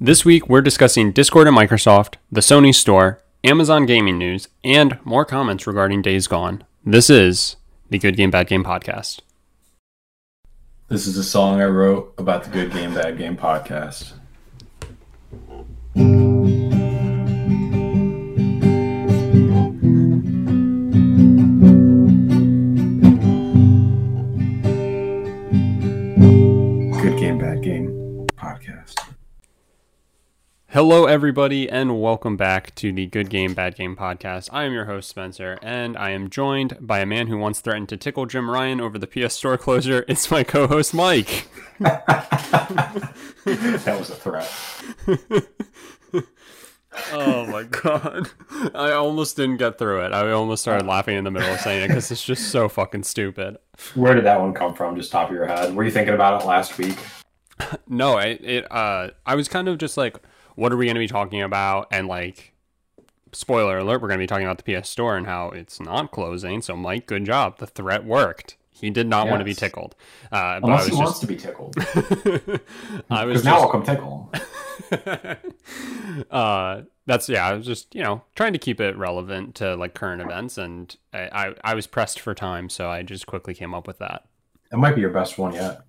This week, we're discussing Discord and Microsoft, the Sony Store, Amazon gaming news, and more comments regarding Days Gone. This is the Good Game Bad Game podcast. This is a song I wrote about the Good Game Bad Game podcast. Hello, everybody, and welcome back to the Good Game Bad Game podcast. I am your host, Spencer, and I am joined by a man who once threatened to tickle Jim Ryan over the PS Store closure. It's my co host, Mike. that was a threat. Oh my god. I almost didn't get through it. I almost started laughing in the middle of saying it because it's just so fucking stupid. Where did that one come from? Just top of your head? Were you thinking about it last week? No, I it uh I was kind of just like, what are we gonna be talking about? And like spoiler alert, we're gonna be talking about the PS Store and how it's not closing. So Mike, good job. The threat worked. He did not want to be tickled. Uh, but Unless I he was wants to be tickled. I was Because now just, I'll come tickle him. uh, that's yeah. I was just you know trying to keep it relevant to like current events, and I, I I was pressed for time, so I just quickly came up with that. It might be your best one yet.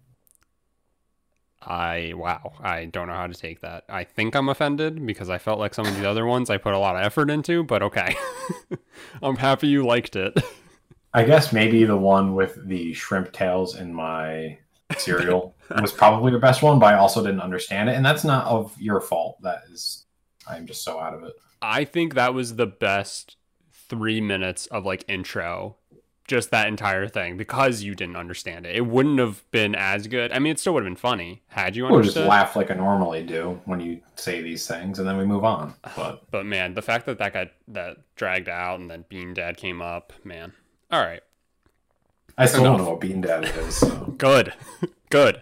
I wow, I don't know how to take that. I think I'm offended because I felt like some of the other ones I put a lot of effort into, but okay. I'm happy you liked it. I guess maybe the one with the shrimp tails in my cereal was probably the best one, but I also didn't understand it. And that's not of your fault. That is, I'm just so out of it. I think that was the best 3 minutes of like intro just that entire thing because you didn't understand it. It wouldn't have been as good. I mean, it still would have been funny had you Understood. We'll just laugh like I normally do when you say these things, and then we move on. But But man, the fact that that got that dragged out and then Bean Dad came up, man. All right. I still Enough. don't know what Bean Dad is. So. Good. Good.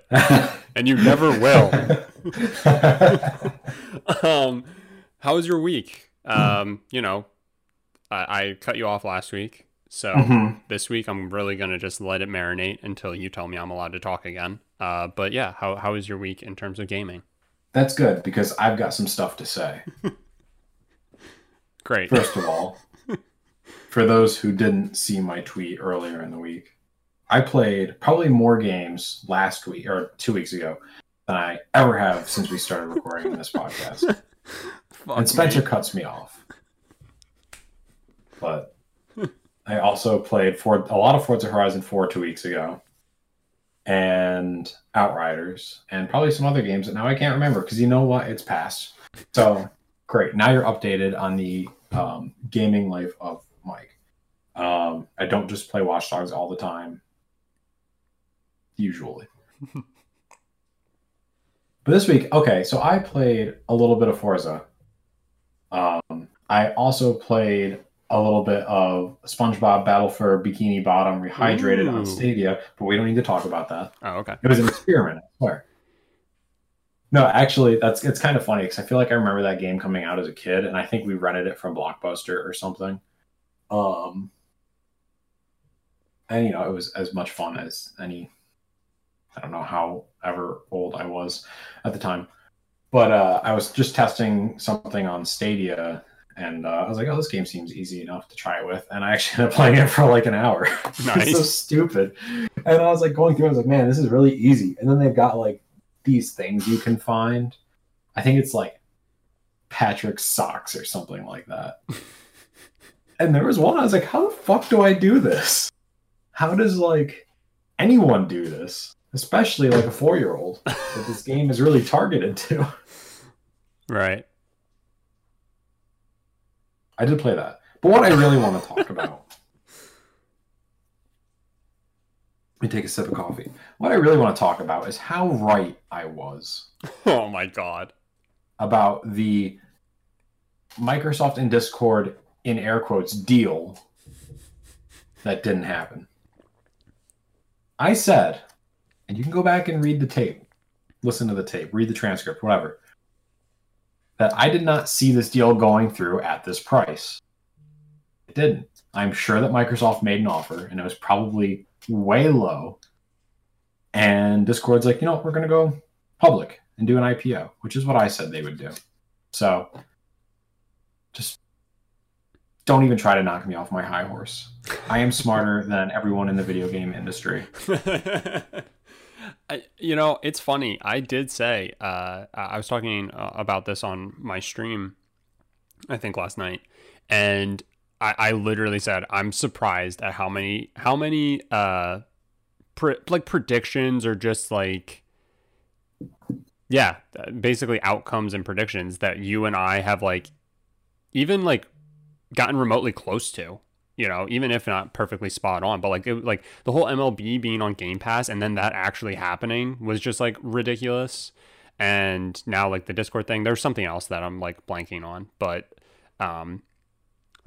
And you never will. um, how was your week? Um, you know, I, I cut you off last week, so Mhm. this week I'm really gonna just let it marinate until you tell me I'm allowed to talk again. Uh, but yeah, how how was your week in terms of gaming? That's good because I've got some stuff to say. Great. First of all, for those who didn't see my tweet earlier in the week, I played probably more games last week or two weeks ago than I ever have since we started recording this podcast. Fuck and Spencer me. cuts me off. But I also played for a lot of Forza Horizon 4 two weeks ago, and Outriders, and probably some other games that now I can't remember because you know what? It's past. So great. Now you're updated on the um, gaming life of Mike. Um, I don't just play Watch Dogs all the time, usually. But this week, okay, so I played a little bit of Forza. Um, I also played a little bit of SpongeBob Battle for Bikini Bottom Rehydrated Ooh. on Stadia, but we don't need to talk about that. Oh, okay. It was an experiment, I swear. No, actually, that's it's kind of funny because I feel like I remember that game coming out as a kid, and I think we rented it from Blockbuster or something. Um, and you know, it was as much fun as any. I don't know how ever old I was at the time, but uh, I was just testing something on Stadia, and uh, I was like, "Oh, this game seems easy enough to try it with," and I actually ended up playing it for like an hour. Nice. it's so stupid. And I was like going through, I was like, man, this is really easy. And then they've got like these things you can find. I think it's like Patrick's socks or something like that. and there was one, I was like, how the fuck do I do this? How does like anyone do this? Especially like a four year old that this game is really targeted to. Right. I did play that. But what I really want to talk about. Let me take a sip of coffee. What I really want to talk about is how right I was Oh my god. about the Microsoft and Discord in air quotes deal that didn't happen. I said, and you can go back and read the tape, listen to the tape, read the transcript, whatever, that I did not see this deal going through at this price. It didn't. I'm sure that Microsoft made an offer and it was probably way low. And Discord's like, you know, we're going to go public and do an IPO, which is what I said they would do. So just don't even try to knock me off my high horse. I am smarter than everyone in the video game industry. You know, it's funny. I did say uh, I was talking uh, about this on my stream, I think last night, and I, I literally said I'm surprised at how many how many uh, pre- like predictions or just like yeah, basically outcomes and predictions that you and I have like even like gotten remotely close to you know, even if not perfectly spot on, but like it, like the whole MLB being on Game Pass and then that actually happening was just like ridiculous. And now like the Discord thing, there's something else that I'm like blanking on, but um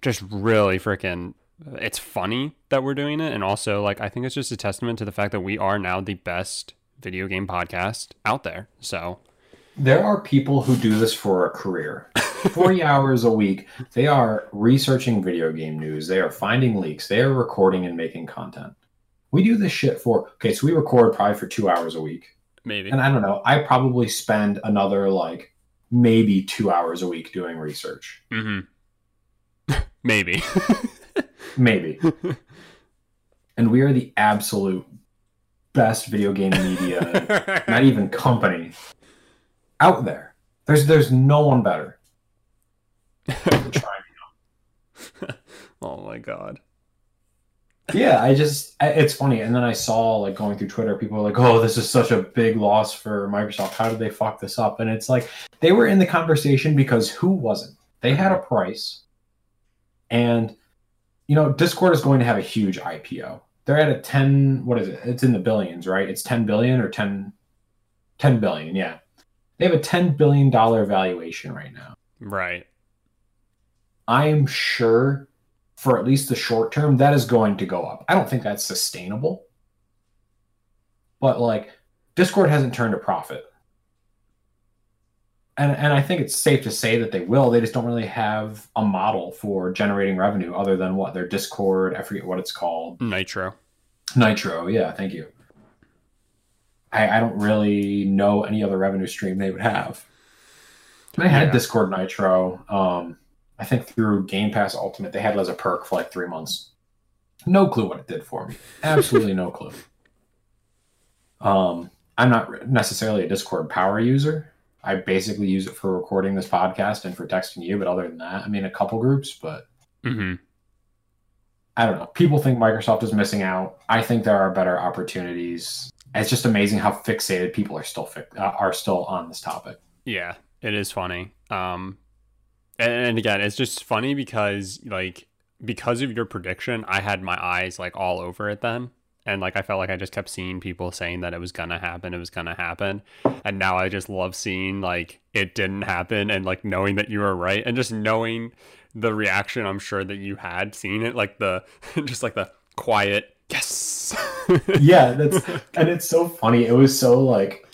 just really freaking it's funny that we're doing it and also like I think it's just a testament to the fact that we are now the best video game podcast out there. So there are people who do this for a career. 40 hours a week. They are researching video game news. They are finding leaks. They are recording and making content. We do this shit for, okay, so we record probably for two hours a week. Maybe. And I don't know, I probably spend another like maybe two hours a week doing research. Mm-hmm. maybe. maybe. and we are the absolute best video game media, not even company out there. There's there's no one better. oh my god. Yeah, I just it's funny, and then I saw like going through Twitter, people were like, "Oh, this is such a big loss for Microsoft. How did they fuck this up?" And it's like they were in the conversation because who wasn't? They had a price, and you know, Discord is going to have a huge IPO. They're at a ten. What is it? It's in the billions, right? It's ten billion or 10, 10 billion. Yeah, they have a ten billion dollar valuation right now. Right. I am sure for at least the short term that is going to go up. I don't think that's sustainable. But like Discord hasn't turned a profit. And and I think it's safe to say that they will. They just don't really have a model for generating revenue other than what their Discord, I forget what it's called. Nitro. Nitro, yeah, thank you. I, I don't really know any other revenue stream they would have. They had yeah. Discord Nitro. Um, I think through Game Pass Ultimate, they had it as a perk for like three months. No clue what it did for me. Absolutely no clue. Um, I'm not necessarily a Discord power user. I basically use it for recording this podcast and for texting you. But other than that, I mean, a couple groups, but mm-hmm. I don't know. People think Microsoft is missing out. I think there are better opportunities. It's just amazing how fixated people are still fi- uh, are still on this topic. Yeah, it is funny. Um, and again, it's just funny because like because of your prediction, I had my eyes like all over it then. And like I felt like I just kept seeing people saying that it was gonna happen, it was gonna happen. And now I just love seeing like it didn't happen and like knowing that you were right and just knowing the reaction I'm sure that you had seeing it, like the just like the quiet yes. yeah, that's and it's so funny. It was so like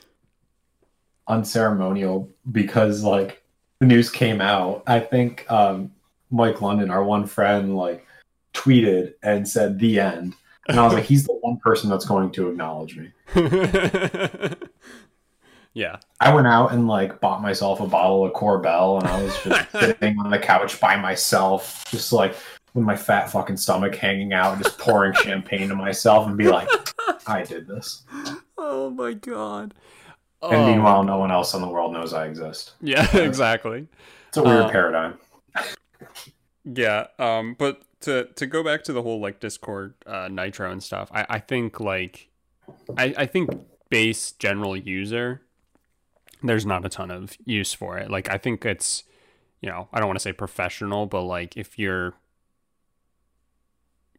unceremonial because like the news came out, I think um, Mike London, our one friend, like tweeted and said the end. And I was like, he's the one person that's going to acknowledge me. yeah. I went out and like bought myself a bottle of Korbel and I was just sitting on the couch by myself, just like with my fat fucking stomach hanging out, just pouring champagne to myself and be like, I did this. Oh my god. And oh. meanwhile, no one else in the world knows I exist. Yeah, exactly. It's a weird uh, paradigm. yeah, um, but to to go back to the whole like Discord uh, Nitro and stuff, I, I think like I, I think base general user, there's not a ton of use for it. Like I think it's you know, I don't want to say professional, but like if you're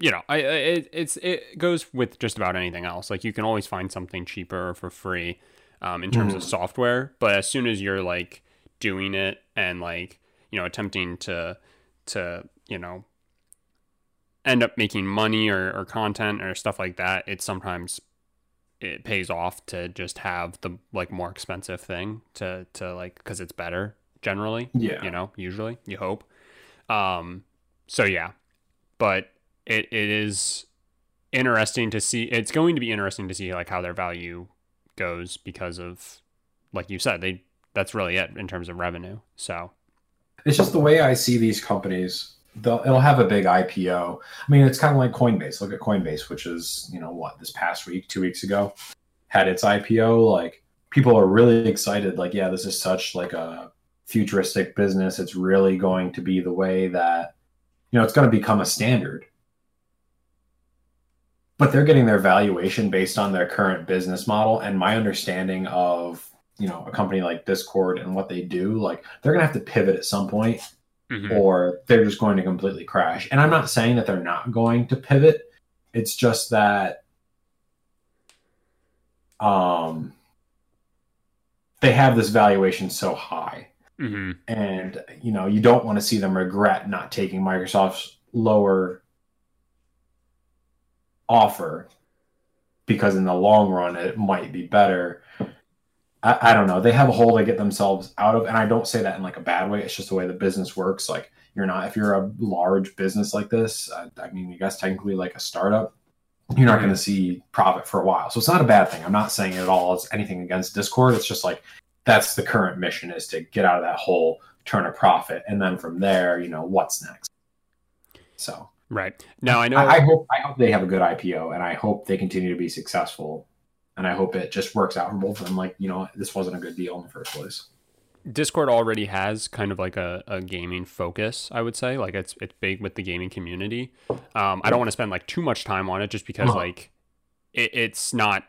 you know, I it, it's it goes with just about anything else. Like you can always find something cheaper or for free um, in terms mm. of software. But as soon as you're like doing it and like you know attempting to to you know end up making money or, or content or stuff like that, it sometimes it pays off to just have the like more expensive thing to to like because it's better generally. Yeah, you know, usually you hope. Um, so yeah, but it it is interesting to see. It's going to be interesting to see like how their value goes because of like you said, they that's really it in terms of revenue. So it's just the way I see these companies. They'll, it'll have a big IPO. I mean, it's kind of like Coinbase. Look at Coinbase, which is you know what this past week, two weeks ago, had its IPO. Like people are really excited. Like, yeah, this is such like a futuristic business. It's really going to be the way that you know it's going to become a standard. But they're getting their valuation based on their current business model, and my understanding of you know a company like Discord and what they do, like they're gonna have to pivot at some point, mhm. or they're just going to completely crash. And I'm not saying that they're not going to pivot. It's just that um they have this valuation so high Mhm. and you know you don't want to see them regret not taking Microsoft's lower offer because in the long run it might be better. I, I don't know. They have a hole they get themselves out of, and I don't say that in like a bad way. It's just the way the business works. Like you're not if you're a large business like this. I, I mean, you guys technically like a startup. You're not going to see profit for a while, so it's not a bad thing. I'm not saying at all it's anything against Discord. It's just like that's the current mission is to get out of that hole, turn a profit, and then from there, you know, what's next. So Right. Now I know I, I hope I hope they have a good IPO, and I hope they continue to be successful, and I hope it just works out for both of them. Like you know, this wasn't a good deal in the first place. Discord already has kind of like a, a gaming focus, I would say. Like it's it's big with the gaming community. Um, I don't want to spend like too much time on it just because Uh-huh. like it, it's not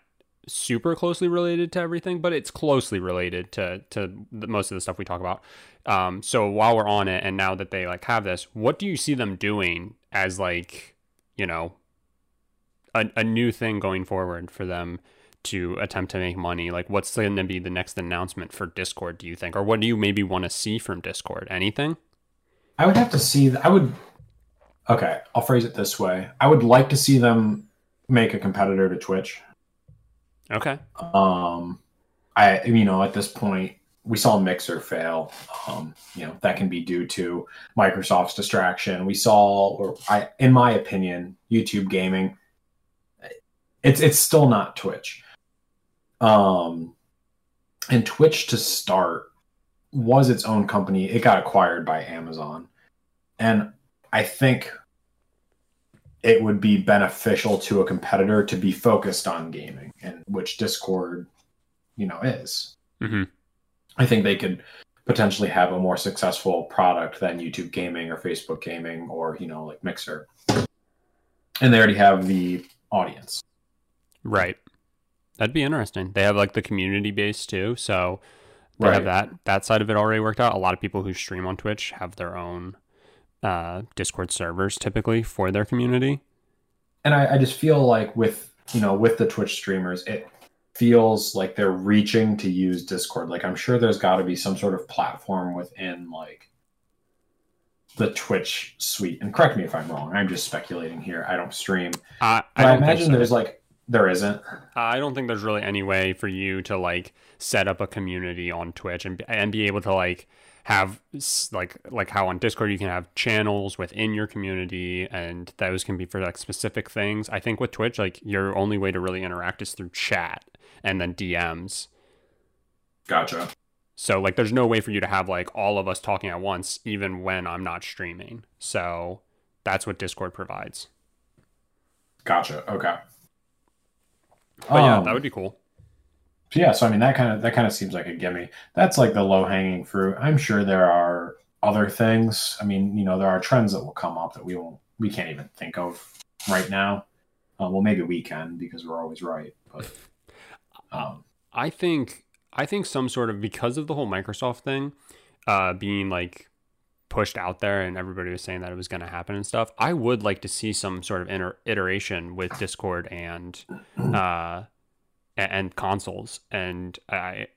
super closely related to everything, but it's closely related to to the, most of the stuff we talk about. Um, so while we're on it, and now that they like have this, what do you see them doing as like you know a, a new thing going forward for them to attempt to make money? Like, what's going to be the next announcement for Discord, do you think? Or what do you maybe want to see from Discord? Anything? I would have to see. I would. Okay, I'll phrase it this way. I would like to see them make a competitor to Twitch. Okay. Um, I you know at this point we saw Mixer fail. Um, you know that can be due to Microsoft's distraction. We saw, or I, in my opinion, YouTube gaming. It's it's still not Twitch. Um, and Twitch to start was its own company. It got acquired by Amazon, and I think it would be beneficial to a competitor to be focused on gaming, and which Discord, you know, is. Mm-hmm. I think they could potentially have a more successful product than YouTube Gaming or Facebook Gaming or you know like Mixer, and they already have the audience. Right. That'd be interesting. They have like the community base too, so they have that that side of it already worked out. A lot of people who stream on Twitch have their own uh, Discord servers typically for their community. and I, I just feel like with you know with the Twitch streamers, it feels like they're reaching to use Discord. Like I'm sure there's got to be some sort of platform within like the Twitch suite. And correct me if I'm wrong. I'm just speculating here. I don't stream, I, I, don't think imagine so. there's like there isn't. I don't think there's really any way for you to like set up a community on Twitch and and be able to like have like like how on Discord you can have channels within your community and those can be for like specific things. I think with Twitch like your only way to really interact is through chat and then DMs. Gotcha. So like there's no way for you to have like all of us talking at once even when I'm not streaming. So that's what Discord provides. Gotcha. Okay. But yeah, Um, that would be cool. Yeah, so I mean that kind of that kind of seems like a gimme. That's like the low hanging fruit. I'm sure there are other things. I mean, you know, there are trends that will come up that we won't we can't even think of right now. Uh, well, maybe we can because we're always right. But um, I think I think some sort of because of the whole Microsoft thing uh, being like pushed out there and everybody was saying that it was going to happen and stuff. I would like to see some sort of inter- iteration with Discord and uh, and consoles. And I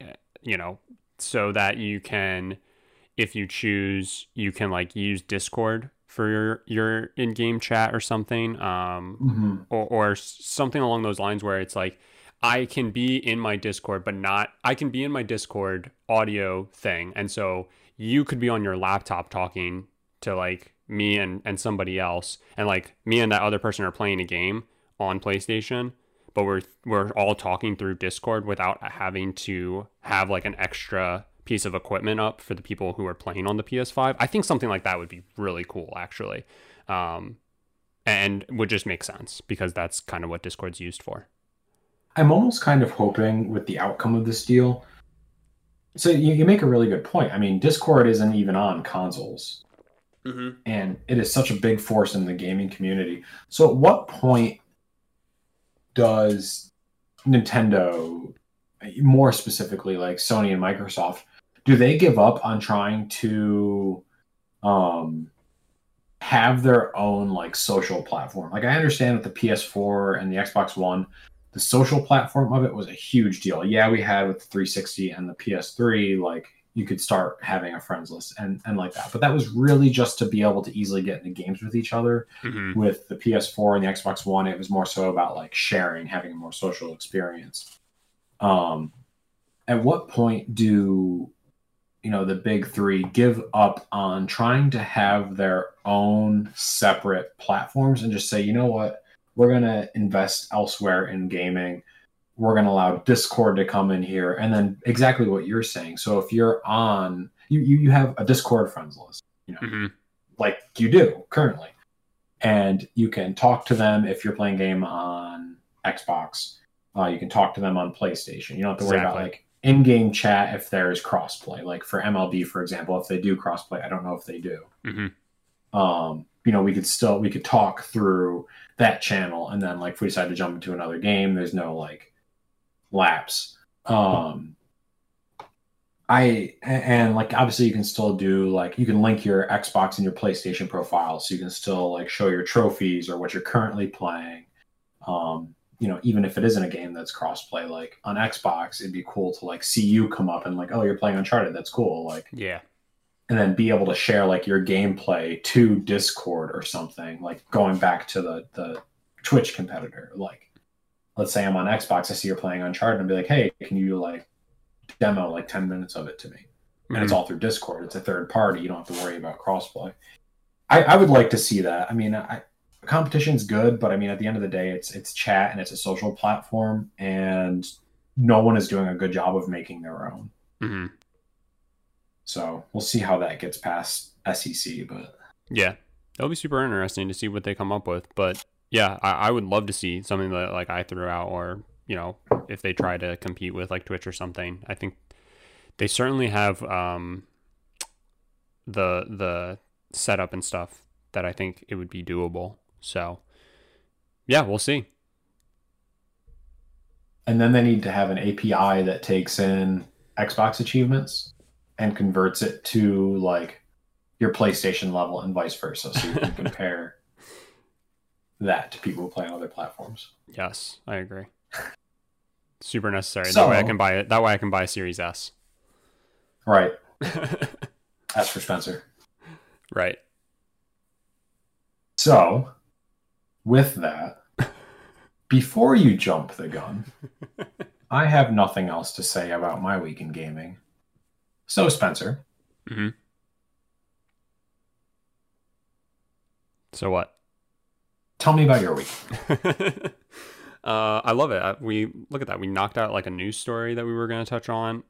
you know so that you can if you choose you can like use Discord for your your in-game chat or something um mhm. or, or something along those lines where it's like I can be in my Discord, but not I can be in my Discord audio thing, and so you could be on your laptop talking to like me and and somebody else, and like me and that other person are playing a game on PlayStation, but we're we're all talking through Discord without having to have like an extra piece of equipment up for the people who are playing on the PS5. I think something like that would be really cool, actually, um, and would just make sense because that's kind of what Discord's used for. I'm almost kind of hoping with the outcome of this deal. So you, you make a really good point. I mean, Discord isn't even on consoles, Mm-hmm. and it is such a big force in the gaming community. So, at what point does Nintendo, more specifically like Sony and Microsoft, do they give up on trying to um, have their own like social platform? Like, I understand with the PS4 and the Xbox One, the social platform of it was a huge deal. Yeah, we had with the 360 and the PS3, like you could start having a friends list and, and like that. But that was really just to be able to easily get into games with each other. Mm-hmm. With the PS4 and the Xbox One, it was more so about like sharing, having a more social experience. Um, at what point do you know the big three give up on trying to have their own separate platforms and just say, you know what, we're gonna invest elsewhere in gaming we're going to allow discord to come in here and then exactly what you're saying. So if you're on you you, you have a discord friends list you know Mm-hmm. like you do currently. And you can talk to them if you're playing game on xbox. Uh, you can talk to them on playstation. You don't have to worry about like in-game chat if there's crossplay. Like for mlb for example if they do crossplay i don't know if they do. Mm-hmm. um, you know, we could still we could talk through that channel, and then like if we decide to jump into another game, there's no like lapse. Um, I and, and like obviously you can still do like you can link your Xbox and your PlayStation profile, so you can still like show your trophies or what you're currently playing. Um, you know, even if it isn't a game that's crossplay, like on Xbox, it'd be cool to like see you come up and like, oh, you're playing Uncharted. That's cool. Like, Yeah. and then be able to share like your gameplay to Discord or something, like going back to the the Twitch competitor. Like, let's say I'm on Xbox, I see you're playing Uncharted, and be like, hey, can you like demo like ten minutes of it to me? And it's Mhm. all through Discord. It's a third party. You don't have to worry about crossplay. I, I would like to see that. I mean, I, competition's good, but I mean, at the end of the day, it's it's chat and it's a social platform, and no one is doing a good job of making their own. Mhm. So we'll see how that gets past SEC. But Yeah, it'll be super interesting to see what they come up with. But yeah, I, I would love to see something that like I threw out, or you know, if they try to compete with like Twitch or something. I think they certainly have um, the the setup and stuff that I think it would be doable. So yeah, we'll see. and then they need to have an API that takes in Xbox achievements and converts it to like your PlayStation level and vice versa, so you can compare that to people who play on other platforms. Yes, I agree. Super necessary. So- that way I can buy it. That way I can buy Series S. Right. That's for Spencer. right. So, with that, before you jump the gun, I have nothing else to say about my week in gaming. So, Spencer, Hmm. So what? Tell me about your week. uh, I love it. I, we look at that. We knocked out like a news story that we were going to touch on,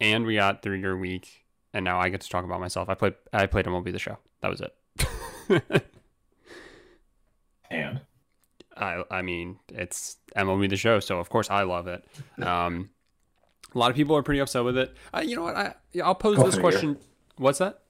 and we got through your week, and now I get to talk about myself. I played. I played MLB the Show. That was it. And I. I mean, it's MLB the Show, so of course I love it. Um, a lot of people are pretty upset with it. Uh, you know what? I I'll pose Go this figure. question. What's that?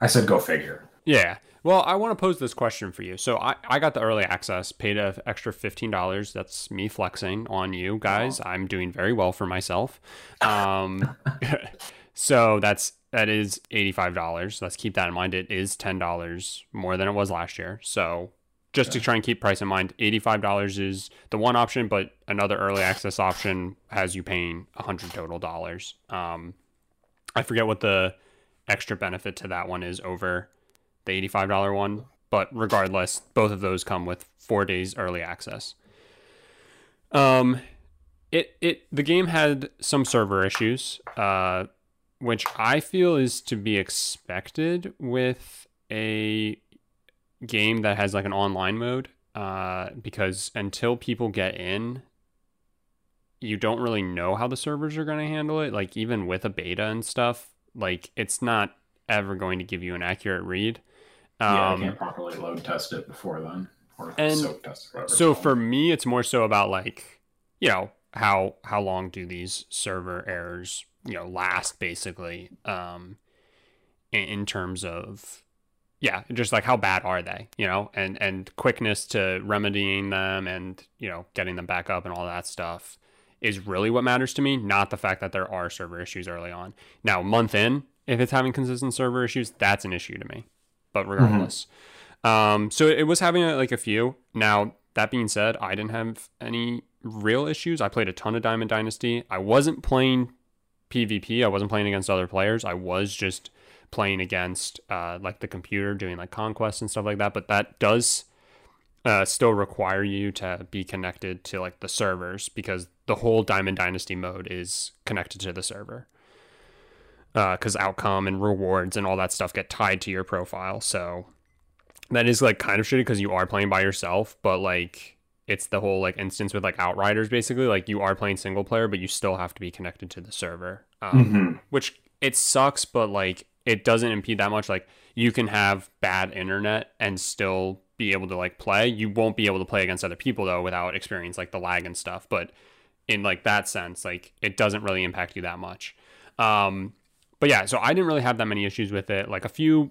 I said, go figure. Yeah. Well, I want to pose this question for you. So I, I got the early access, paid an extra fifteen dollars. That's me flexing on you guys. I'm doing very well for myself. Um, so that's that is eighty five dollars. Let's keep that in mind. It is ten dollars more than it was last year. So just to try and keep price in mind, eighty five dollars is the one option, but another early access option has you paying hundred total dollars. Um, I forget what the extra benefit to that one is over the $85 one. But regardless, both of those come with four days early access. Um, it it the game had some server issues, uh, which I feel is to be expected with a game that has like an online mode. Uh, because until people get in, you don't really know how the servers are going to handle it. Like even with a beta and stuff, like it's not ever going to give you an accurate read. Yeah, I Um, can't properly load test it before then, or And soak test it. so for me, it's more so about like, you know, how how long do these server errors, you know, last basically, um, in, in terms of, yeah, just like how bad are they, you know, and and quickness to remedying them and you know getting them back up and all that stuff is really what matters to me, not the fact that there are server issues early on. Now, month in, if it's having consistent server issues, that's an issue to me. But regardless, um, so it was having uh, like a few. Now that being said, I didn't have any real issues. I played a ton of Diamond Dynasty. I wasn't playing PvP. I wasn't playing against other players. I was just playing against uh, like the computer, doing like conquests and stuff like that. But that does uh, still require you to be connected to like the servers because the whole Diamond Dynasty mode is connected to the server. Because outcome and rewards and all that stuff get tied to your profile. So that is like kind of shitty because you are playing by yourself, but like it's the whole like instance with like Outriders basically. Like you are playing single player, but you still have to be connected to the server. Um, Mhm. which it sucks, but like it doesn't impede that much. Like you can have bad internet and still be able to like play. You won't be able to play against other people though without experience like the lag and stuff. But in like that sense, like it doesn't really impact you that much. Um, but yeah, so I didn't really have that many issues with it. Like a few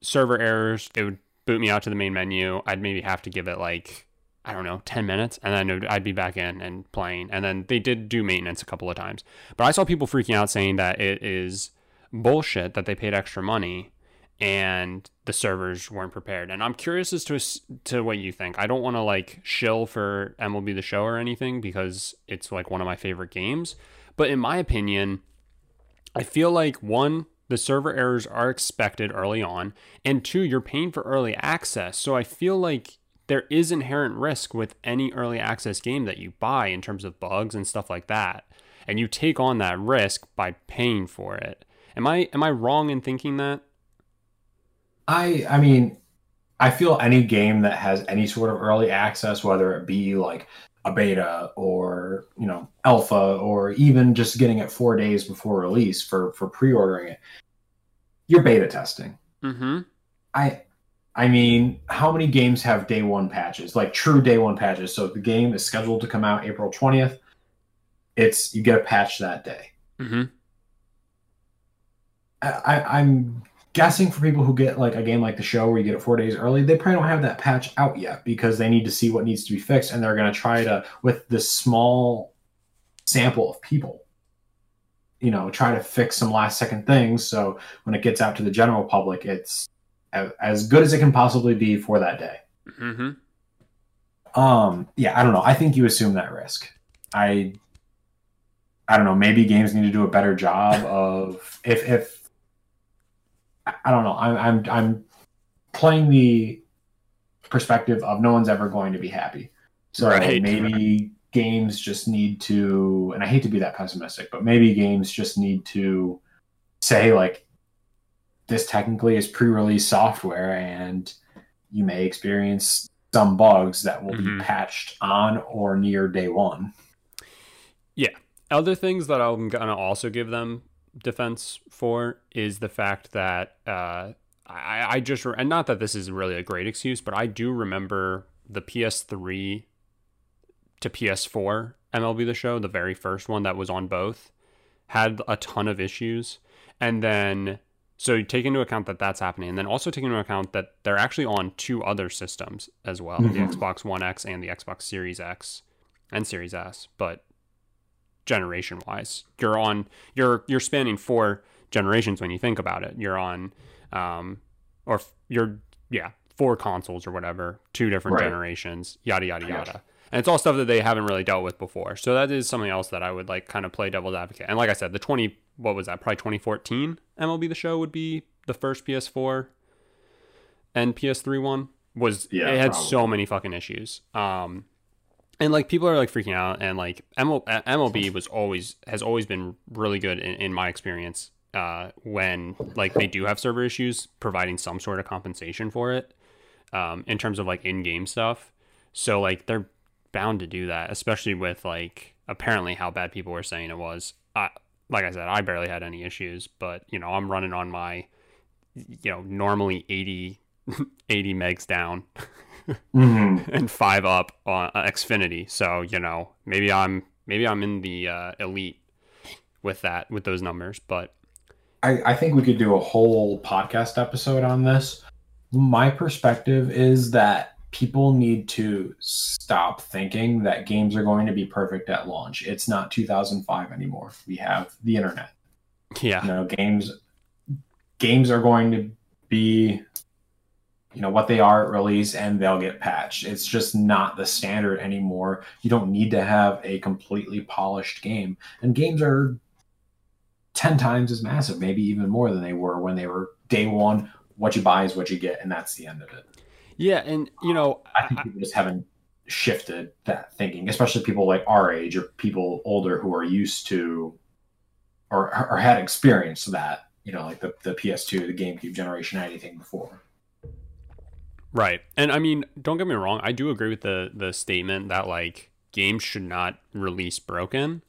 server errors, it would boot me out to the main menu. I'd maybe have to give it like I don't know, 10 minutes, and then I'd be back in and playing. And then they did do maintenance a couple of times. But I saw people freaking out saying that it is bullshit that they paid extra money and the servers weren't prepared. And I'm curious as to to what you think. I don't want to like shill for MLB the Show or anything because it's like one of my favorite games. But in my opinion, I feel like one, the server errors are expected early on, and two, you're paying for early access. So I feel like there is inherent risk with any early access game that you buy in terms of bugs and stuff like that. And you take on that risk by paying for it. Am I am I wrong in thinking that? I I mean, I feel any game that has any sort of early access, whether it be like a beta or you know alpha or even just getting it four days before release for for pre-ordering it, you're beta testing. Mm-hmm. I I mean, how many games have day one patches, like true day one patches? So the game is scheduled to come out April twentieth. It's you get a patch that day. Mm-hmm. I, I, I'm guessing for people who get like a game like the show where you get it four days early, they probably don't have that patch out yet because they need to see what needs to be fixed, and they're going to try to with this small sample of people, you know, try to fix some last second things. So when it gets out to the general public, it's as good as it can possibly be for that day. Mm-hmm. Um, yeah, I don't know. I think you assume that risk. I I don't know, maybe games need to do a better job of if if I don't know. I'm I'm I'm playing the perspective of no one's ever going to be happy. So Right. maybe games just need to and I hate to be that pessimistic, but maybe games just need to say like this technically is pre-release software and you may experience some bugs that will Mhm. be patched on or near day one. Yeah. Other things that I'm gonna also give them defense for is the fact that uh, I, I just re- and not that this is really a great excuse, but I do remember the PS3 to PS4 MLB The Show, the very first one that was on both, had a ton of issues, and then so take into account that that's happening, and then also take into account that they're actually on two other systems as well, the Mhm. Xbox One X and the Xbox Series X and Series S, but generation wise. You're on you're you're spanning four generations when you think about it. You're on um or f- you're yeah, four consoles or whatever, two different Right. generations, yada yada yada. And it's all stuff that they haven't really dealt with before. So that is something else that I would like kind of play devil's advocate. And like I said, the 20 what was that? Probably 2014 MLB the show would be the first PS4 and PS3 one was Yeah, it had probably. so many fucking issues. Um and like people are like freaking out and like ML, MLB was always has always been really good in, in my experience uh when like they do have server issues providing some sort of compensation for it um in terms of like in-game stuff so like they're bound to do that especially with like apparently how bad people were saying it was. I, like I said, I barely had any issues, but you know, I'm running on my, you know, normally 80, 80 megs down Mm-hmm. and five up on uh, Xfinity. So you know, maybe I'm maybe I'm in the uh, elite with that with those numbers, but I, I think we could do a whole podcast episode on this. My perspective is that people need to stop thinking that games are going to be perfect at launch. It's not 2005 anymore. We have the internet. yeah, You know, games games are going to be you know what they are at release and they'll get patched. It's just not the standard anymore. You don't need to have a completely polished game. And games are 10 times as massive, maybe even more than they were when they were day one. What you buy is what you get, and that's the end of it. yeah, and you know, I think people just haven't shifted that thinking, especially people like our age or people older who are used to or, or had experience that, you know, like the, the PS2, the GameCube generation, anything before. Right. And I mean, don't get me wrong, I do agree with the the statement that like games should not release broken.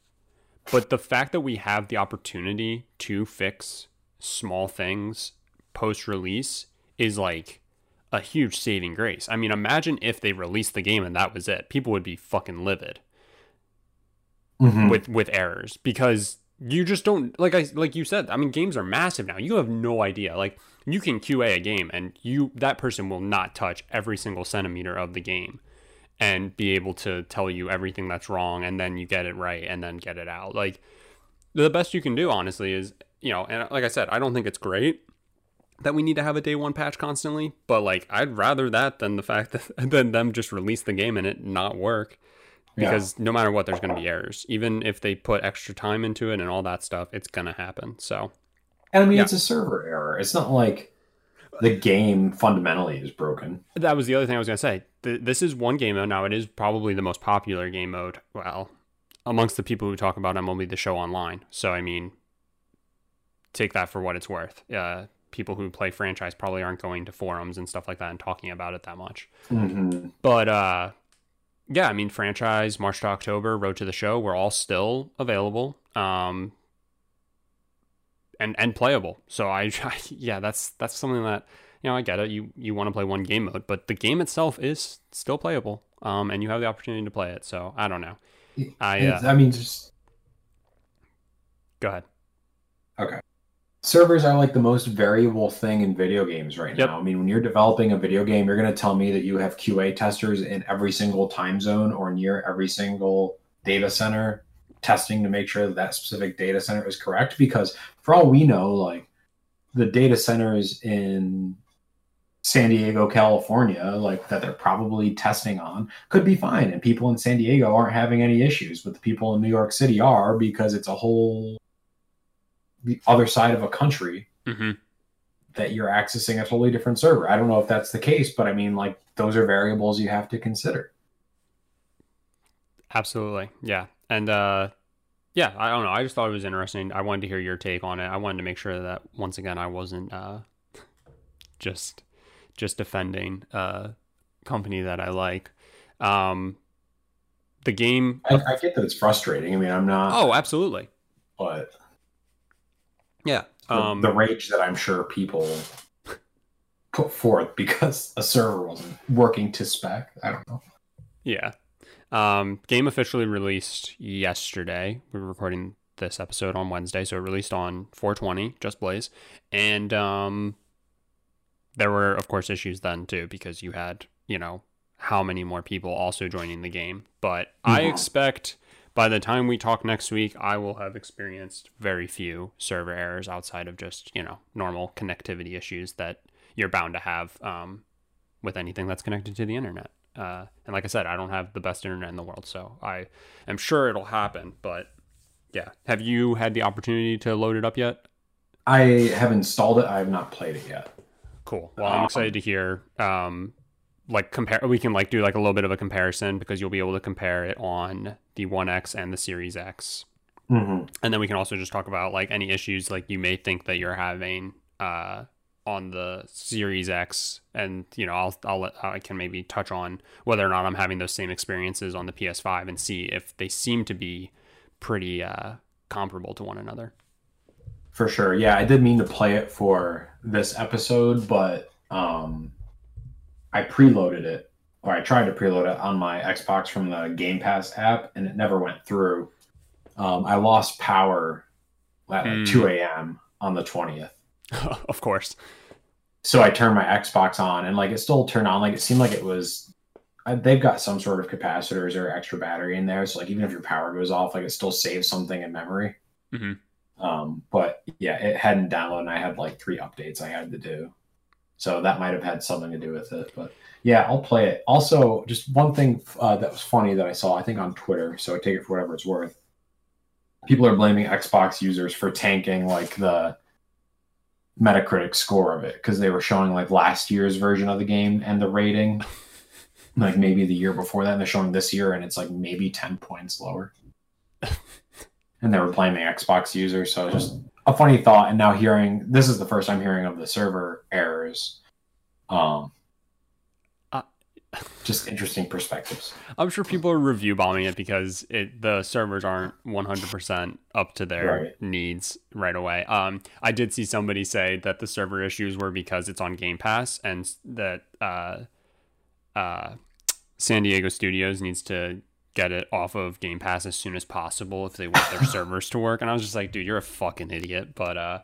But the fact that we have the opportunity to fix small things post release is like a huge saving grace. I mean, imagine if they released the game and that was it. People would be fucking livid Mm-hmm. with with errors because you just don't like I like you said. I mean, games are massive now. You have no idea. Like you can QA a game and you that person will not touch every single centimeter of the game and be able to tell you everything that's wrong and then you get it right and then get it out. Like the best you can do honestly is, you know, and like I said, I don't think it's great that we need to have a day one patch constantly, but like I'd rather that than the fact that than them just release the game and it not work because no matter what there's going to be errors even if they put extra time into it and all that stuff it's going to happen so And I mean, Yeah. it's a server error. It's not like the game fundamentally is broken. that was the other thing i was going to say Th- this is one game mode now it is probably the most popular game mode well amongst the people who talk about mlb the show online so i mean take that for what it's worth uh, people who play franchise probably aren't going to forums and stuff like that and talking about it that much Mm-hmm. But uh yeah, I mean franchise, March to October, Road to the Show, we're all still available. Um and and playable. So I, yeah, that's that's something that you know, I get it. You you want to play one game mode, but the game itself is still playable. Um and you have the opportunity to play it. So I don't know. I uh, I mean, just go ahead. Servers are like the most variable thing in video games right Yep. now. I mean, when you're developing a video game, you're going to tell me that you have QA testers in every single time zone or near every single data center testing to make sure that that specific data center is correct because for all we know like the data centers in San Diego, California, like that they're probably testing on, could be fine. And people in San Diego aren't having any issues, but the people in New York City are because it's a whole the other side of a country Mhm. that you're accessing a totally different server. I don't know if that's the case, but I mean, like, those are variables you have to consider. Absolutely. Yeah. And uh yeah, I don't know. I just thought it was interesting. I wanted to hear your take on it. I wanted to make sure that once again I wasn't uh just just defending a company that I like. Um the game I, I get that it's frustrating. I mean, I'm not, Oh, absolutely. but Yeah. the, Um the rage that I'm sure people put forth because a server wasn't working to spec, I don't know. Yeah. Um, game officially released yesterday. We're recording this episode on Wednesday, so it released on 420, Just Blaze. And um, there were, of course, issues then too, because you had, you know, how many more people also joining the game. But I Mhm. expect by the time we talk next week, I will have experienced very few server errors outside of just, you know, normal connectivity issues that you're bound to have um, with anything that's connected to the internet. Uh, and like I said, I don't have the best internet in the world, so I am sure it'll happen. But yeah, have you had the opportunity to load it up yet? I have installed it. I have not played it yet. Cool. Well, I'm Um, excited to hear. Um, like compare, we can like do like a little bit of a comparison because you'll be able to compare it on the One X and the Series X, Mm-hmm. and then we can also just talk about like any issues like you may think that you're having uh, on the Series X, and you know I'll I'll let, I can maybe touch on whether or not I'm having those same experiences on the PS5 and see if they seem to be pretty uh, comparable to one another. For sure, yeah, I did mean to play it for this episode, but um, I preloaded it, or I tried to preload it on my Xbox from the Game Pass app, and it never went through. Um, I lost power at like Hmm. 2 a.m. on the 20th. of course. so I turned my Xbox on and like it still turned on. Like it seemed like it was. I, they've got some sort of capacitors or extra battery in there, so like even if your power goes off, like it still saves something in memory. Mhm. Um, but yeah, it hadn't downloaded. and I had like three updates I had to do, so that might have had something to do with it. But yeah, I'll play it. Also, just one thing uh, that was funny that I saw, I think on Twitter. So I take it for whatever it's worth. People are blaming Xbox users for tanking like the Metacritic score of it because they were showing like last year's version of the game and the rating, like maybe the year before that. And they're showing this year and it's like maybe 10 points lower. and they were blaming Xbox users. So just a funny thought. And now hearing this is the first I'm hearing of the server errors. Um, Uh, just interesting perspectives. I'm sure people are review bombing it because it the servers aren't 100% up to their Right. needs right away. Um, I did see somebody say that the server issues were because it's on Game Pass and that uh, uh, San Diego Studios needs to get it off of Game Pass as soon as possible if they want their servers to work. And I was just like, dude, you're a fucking idiot. But uh,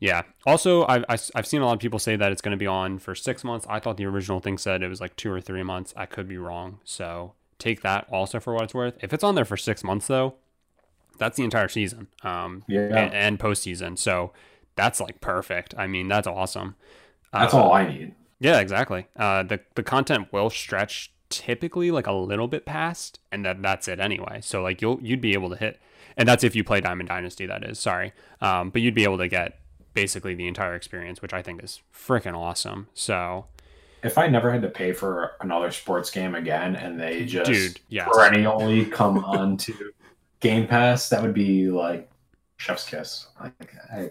yeah. Also, I've, I've seen a lot of people say that it's going to be on for six months. I thought the original thing said it was like two or three months. I could be wrong. So take that also for what it's worth. If it's on there for six months, though, that's the entire season um, Yeah. and, and postseason. So that's like perfect. I mean, that's awesome. That's Uh, all I need. Yeah, exactly. Uh, the the content will stretch typically like a little bit past, and that that's it anyway. So like you'll you'd be able to hit, and that's if you play Diamond Dynasty. That is sorry, um, but you'd be able to get basically the entire experience, which I think is freaking awesome. So If I never had to pay for another sports game again and they just dude, yes, perennially come onto Game Pass, that would be like chef's kiss. Like I,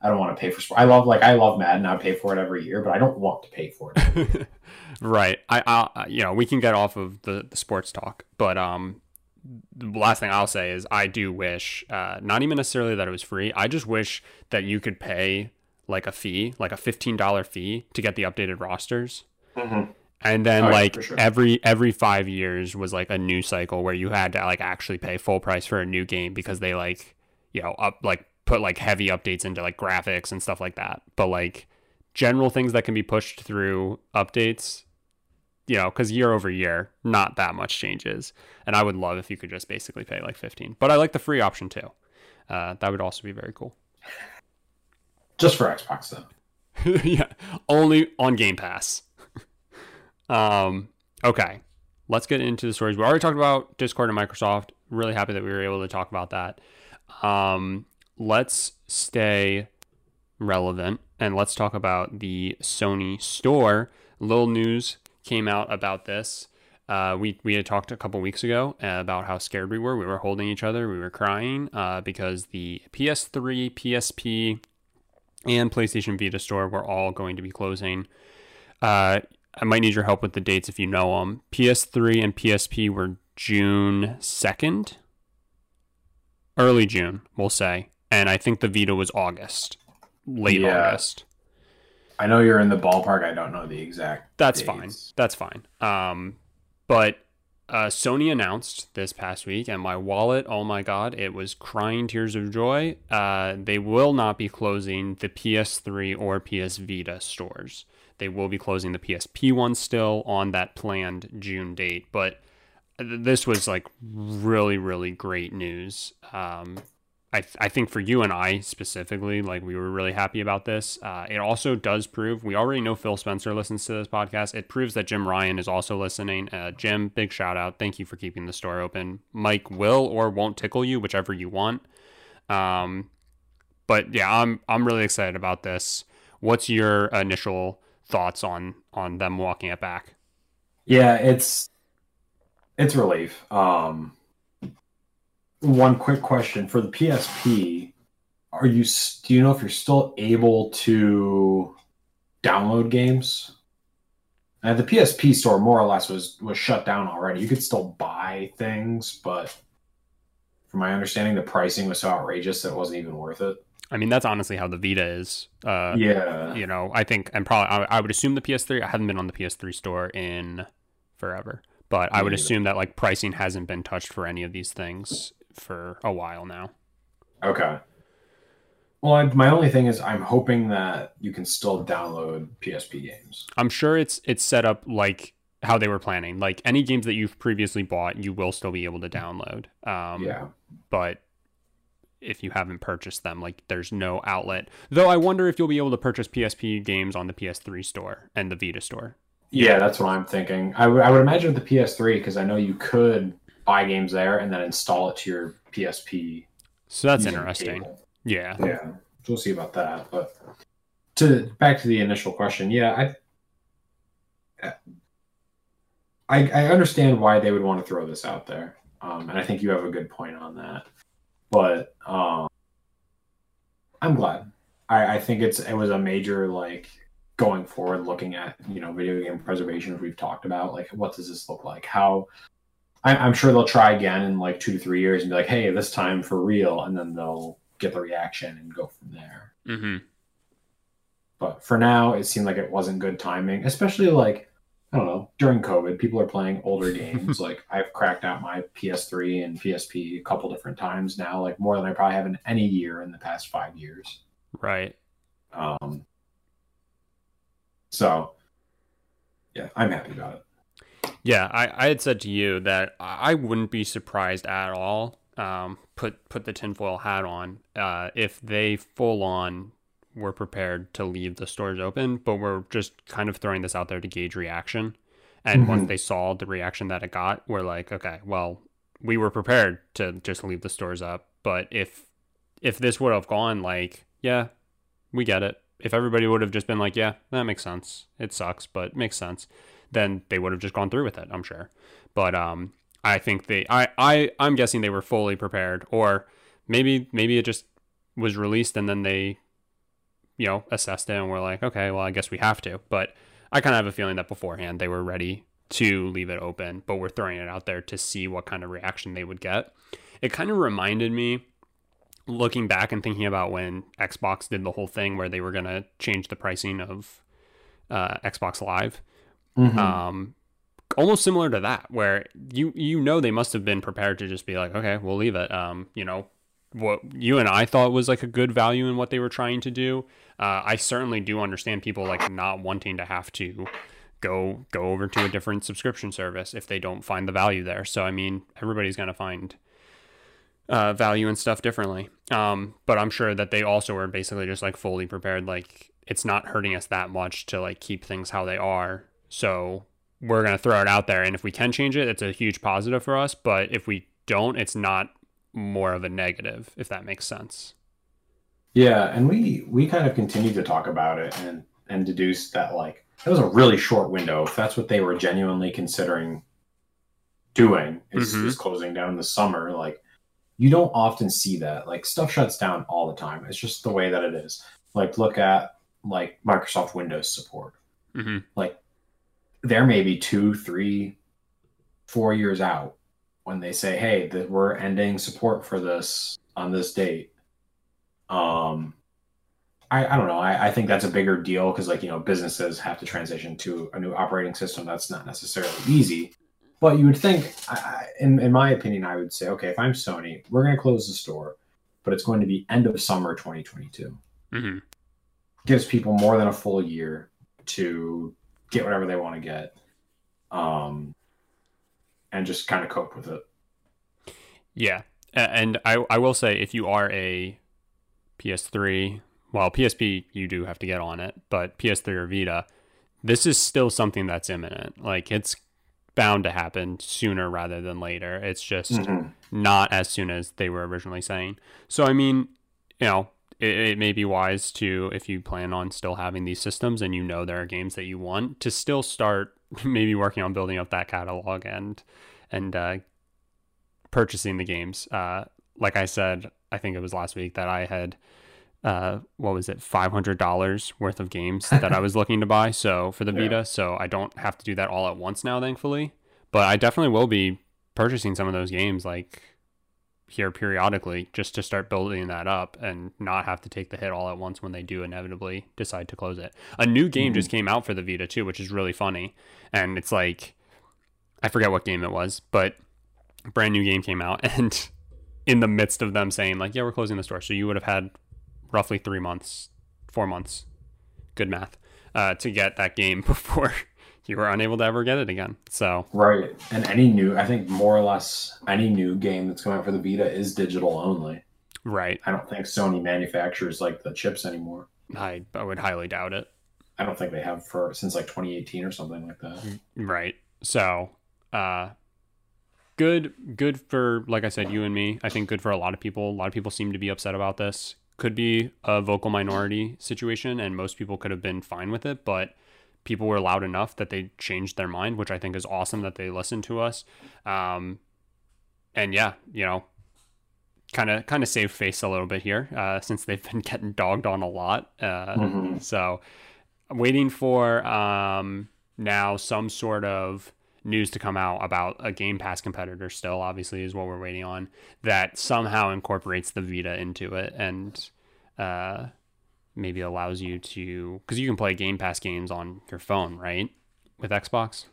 I don't want to pay for sport. I love like I love Madden. I pay for it every year, but I don't want to pay for it. right. I, I, you know, we can get off of the, the sports talk, but um, the last thing I'll say is I do wish, uh, not even necessarily that it was free. I just wish that you could pay like a fee, like a fifteen dollar fee, to get the updated rosters, and then Oh, like for sure. every every five years was like a new cycle where you had to like actually pay full price for a new game because they like you know up like put like heavy updates into like graphics and stuff like that. But like general things that can be pushed through updates, you know, because year over year, not that much changes. And I would love if you could just basically pay like 15. But I like the free option too. Uh, that would also be very cool. Just for Xbox though. yeah, only on Game Pass. um, okay, let's get into the stories. We already talked about Discord and Microsoft. Really happy that we were able to talk about that. Um, let's stay relevant and let's talk about the Sony store. Little news came out about this. Uh, we we had talked a couple weeks ago uh, about how scared we were. We were holding each other. We were crying uh, because the PS3, PSP, and PlayStation Vita store were all going to be closing. Uh, I might need your help with the dates if you know them. PS3 and PSP were June 2nd, early June, we'll say. And I think the Vita was August, late Yeah. August. I know you're in the ballpark. I don't know the exact. That's dates. fine. That's fine. Um, but uh, Sony announced this past week, and my wallet, oh my god, it was crying tears of joy. Uh, they will not be closing the PS3 or PS Vita stores. They will be closing the PSP one still on that planned June date. But th- this was like really, really great news. Um, I, th- I think for you and I specifically, like we were really happy about this. Uh, it also does prove we already know Phil Spencer listens to this podcast. It proves that Jim Ryan is also listening. Uh, Jim, big shout out. Thank you for keeping the store open. Mike will or won't tickle you, whichever you want. Um, but yeah, I'm I'm really excited about this. What's your initial thoughts on on them walking it back? Yeah, it's it's relief. Um, one quick question for the PSP. are you? Do you know if you're still able to download games? And the PSP store more or less was was shut down already. You could still buy things, but from my understanding, the pricing was so outrageous that it wasn't even worth it. I mean, that's honestly how the Vita is. Uh, yeah, You know, I think, and probably, I, I would assume the PS3. I haven't been on the PS3 store in forever, but I would assume that like pricing hasn't been touched for any of these things for a while now. Okay. Well, I, my only thing is, I'm hoping that you can still download PSP games. I'm sure it's it's set up like how they were planning. Like any games that you've previously bought, you will still be able to download. Um, yeah. But if you haven't purchased them, like there's no outlet. Though I wonder if you'll be able to purchase PSP games on the PS3 store and the Vita store. Yeah, that's what I'm thinking. I would I would imagine the PS3 because I know you could buy games there and then install it to your PSP. So that's interesting. cable. Yeah. Yeah, so we'll see about that. But to back to the initial question, yeah, I I, I understand why they would want to throw this out there, um, and I think you have a good point on that. But um, I'm glad. I, I think it's it was a major like going forward, looking at you know video game preservation as we've talked about. Like, what does this look like? How I, I'm sure they'll try again in like two to three years and be like, hey, this time for real, and then they'll get the reaction and go from there. hmm But for now, it seemed like it wasn't good timing, especially like I don't know during COVID. People are playing older games. like I've cracked out my PS3 and PSP a couple different times now, like more than I probably have in any year in the past five years. Right. Um, so yeah, I'm happy about it. Yeah, I, I had said to you that I wouldn't be surprised at all. Um, put put the tinfoil hat on. Uh, if they full on were prepared to leave the stores open, but we're just kind of throwing this out there to gauge reaction. And once Mhm. they saw the reaction that it got, we're like, okay, well, we were prepared to just leave the stores up. But if if this would have gone like, yeah, we get it. If everybody would have just been like, yeah, that makes sense. It sucks, but makes sense then they would have just gone through with it, I'm sure. But um I think they I, I I'm guessing they were fully prepared or maybe maybe it just was released and then they you know assessed it and were like, okay, well I guess we have to. But I kind of have a feeling that beforehand they were ready to leave it open, but we're throwing it out there to see what kind of reaction they would get. It kind of reminded me looking back and thinking about when Xbox did the whole thing where they were going to change the pricing of uh, Xbox Live um almost similar to that where you you know they must have been prepared to just be like okay we'll leave it. Um you know what you and I thought was like a good value in what they were trying to do. Uh, I certainly do understand people like not wanting to have to go go over to a different subscription service if they don't find the value there. So I mean everybody's gonna find uh, value and stuff differently. Um but I'm sure that they also were basically just like fully prepared. Like it's not hurting us that much to like keep things how they are so we're going to throw it out there. And if we can change it, it's a huge positive for us. But if we don't, it's not more of a negative, if that makes sense. Yeah, and we we kind of continued to talk about it and and deduced that like it was a really short window. If that's what they were genuinely considering doing is, Mhm. is closing down the summer, like you don't often see that. Like stuff shuts down all the time. It's just the way that it is. Like look at like Microsoft Windows support. hmm Like they're maybe two, three, four years out when they say, "Hey, that we're ending support for this on this date." Um, I, I don't know. I, I think that's a bigger deal because, like, you know, businesses have to transition to a new operating system. That's not necessarily easy. But you would think, I, in, in my opinion, I would say, okay, if I'm Sony, we're going to close the store, but it's going to be end of summer 2022. Mm-hmm. Gives people more than a full year to get whatever they want to get, um, and just kind of cope with it. Yeah. And I, I will say, if you are a PS3, well, PSP, you do have to get on it, but PS3 or Vita, this is still something that's imminent. Like, it's bound to happen sooner rather than later. It's just. Mhm. not as soon as they were originally saying. So, I mean, you know, it, it may be wise to, if you plan on still having these systems and you know there are games that you want, to still start maybe working on building up that catalog and and uh, purchasing the games. Uh, like I said, I think it was last week that I had uh what was it five hundred dollars worth of games that I was looking to buy so for the Yeah. Vita so I don't have to do that all at once now thankfully but I definitely will be purchasing some of those games like here periodically just to start building that up and not have to take the hit all at once when they do inevitably decide to close it. A new game just came out for the Vita too, which is really funny. And it's like I forget what game it was, but a brand new game came out and in the midst of them saying like, yeah, we're closing the store. So you would have had roughly 3 months, 4 months. Good math. Uh, to get that game before you were unable to ever get it again. So, Right. And any new, I think more or less any new game that's coming out for the Vita is digital only. right. I don't think Sony manufactures like the chips anymore. I, I would highly doubt it. I don't think they have for since like 2018 or something like that. Right. So, uh good good for like I said you and me. I think good for a lot of people. A lot of people seem to be upset about this. Could be a vocal minority situation and most people could have been fine with it, but people were loud enough that they changed their mind, which I think is awesome that they listened to us. Um and yeah, you know, kind of kind of save face a little bit here uh since they've been getting dogged on a lot. Uh Mhm. so I'm waiting for um, now some sort of news to come out about a Game Pass competitor. Still, obviously, is what we're waiting on. That somehow incorporates the Vita into it and uh, maybe allows you to because you can play Game Pass games on your phone, right? With Xbox.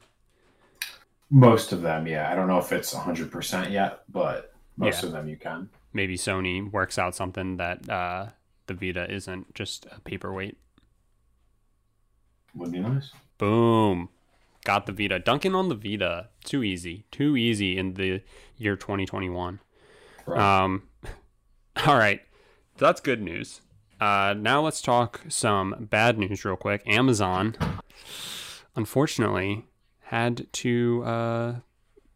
Most of them, yeah. I don't know if it's 100% yet, but most Yeah. of them you can. Maybe Sony works out something that uh, the Vita isn't just a paperweight. Would be nice. Boom. Got the Vita. Dunking on the Vita. Too easy. Too easy in the year 2021. Right. Um, all right. That's good news. Uh, now let's talk some bad news real quick. Amazon, unfortunately, had to uh,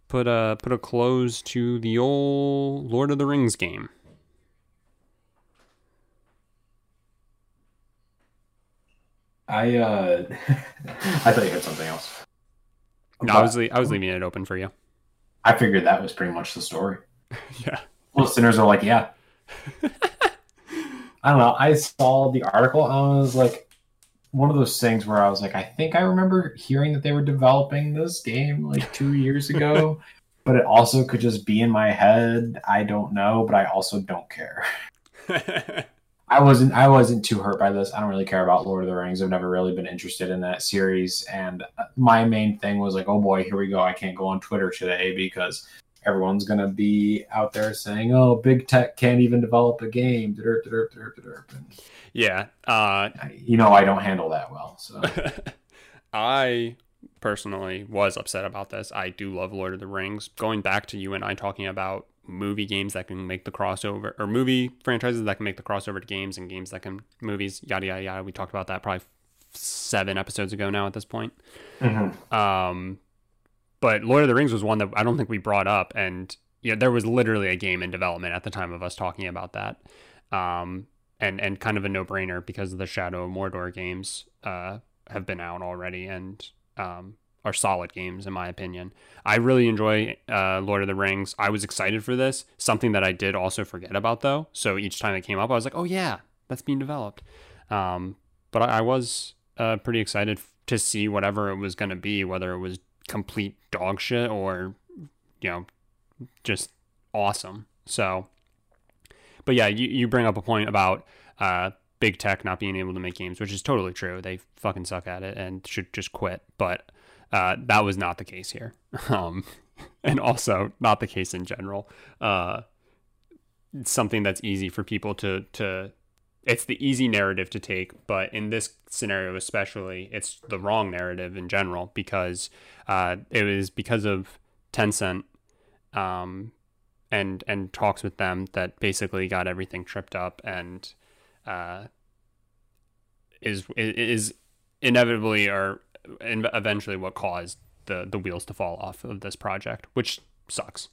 put a put a close to the old Lord of the Rings game. I uh I thought you had something else. No, I was le- I was leaving it open for you. I figured that was pretty much the story. Yeah. Listeners are like, yeah. I don't know. I saw the article and I was like, one of those things where I was like, I think I remember hearing that they were developing this game like two years ago, but it also could just be in my head. I don't know, but I also don't care. I wasn't I wasn't too hurt by this. I don't really care about Lord of the Rings. I've never really been interested in that series. And uh, my main thing was like, oh boy, here we go. I can't go on Twitter today because everyone's gonna be out there saying, "Oh, big tech can't even develop a game." Derp, derp, derp. And yeah. Uh, you know, I don't handle that well. So I personally was upset about this. I do love Lord of the Rings. Going back to you and I talking about movie games that can make the crossover, or movie franchises that can make the crossover to games, and games that can movies, yada yada yada. We talked about that probably seven episodes ago now. At this point, Mhm. um, but Lord of the Rings was one that I don't think we brought up, and yeah, there was literally a game in development at the time of us talking about that, um, and and kind of a no brainer because the Shadow of Mordor games uh, have been out already and um, are solid games in my opinion. I really enjoy uh, Lord of the Rings. I was excited for this. Something that I did also forget about though. So each time it came up, I was like, oh yeah, that's being developed. Um, but I, I was uh, pretty excited to see whatever it was going to be, whether it was complete dog shit or you know just awesome. So, but yeah, you, you bring up a point about uh, big tech not being able to make games, which is totally true. They fucking suck at it and should just quit. But uh, that was not the case here, um, and also not the case in general. Uh, something that's easy for people to to. It's the easy narrative to take, but in this scenario especially, it's the wrong narrative in general because uh, it was because of Tencent um, and and talks with them that basically got everything tripped up and uh, is is inevitably or eventually what caused the the wheels to fall off of this project, which sucks.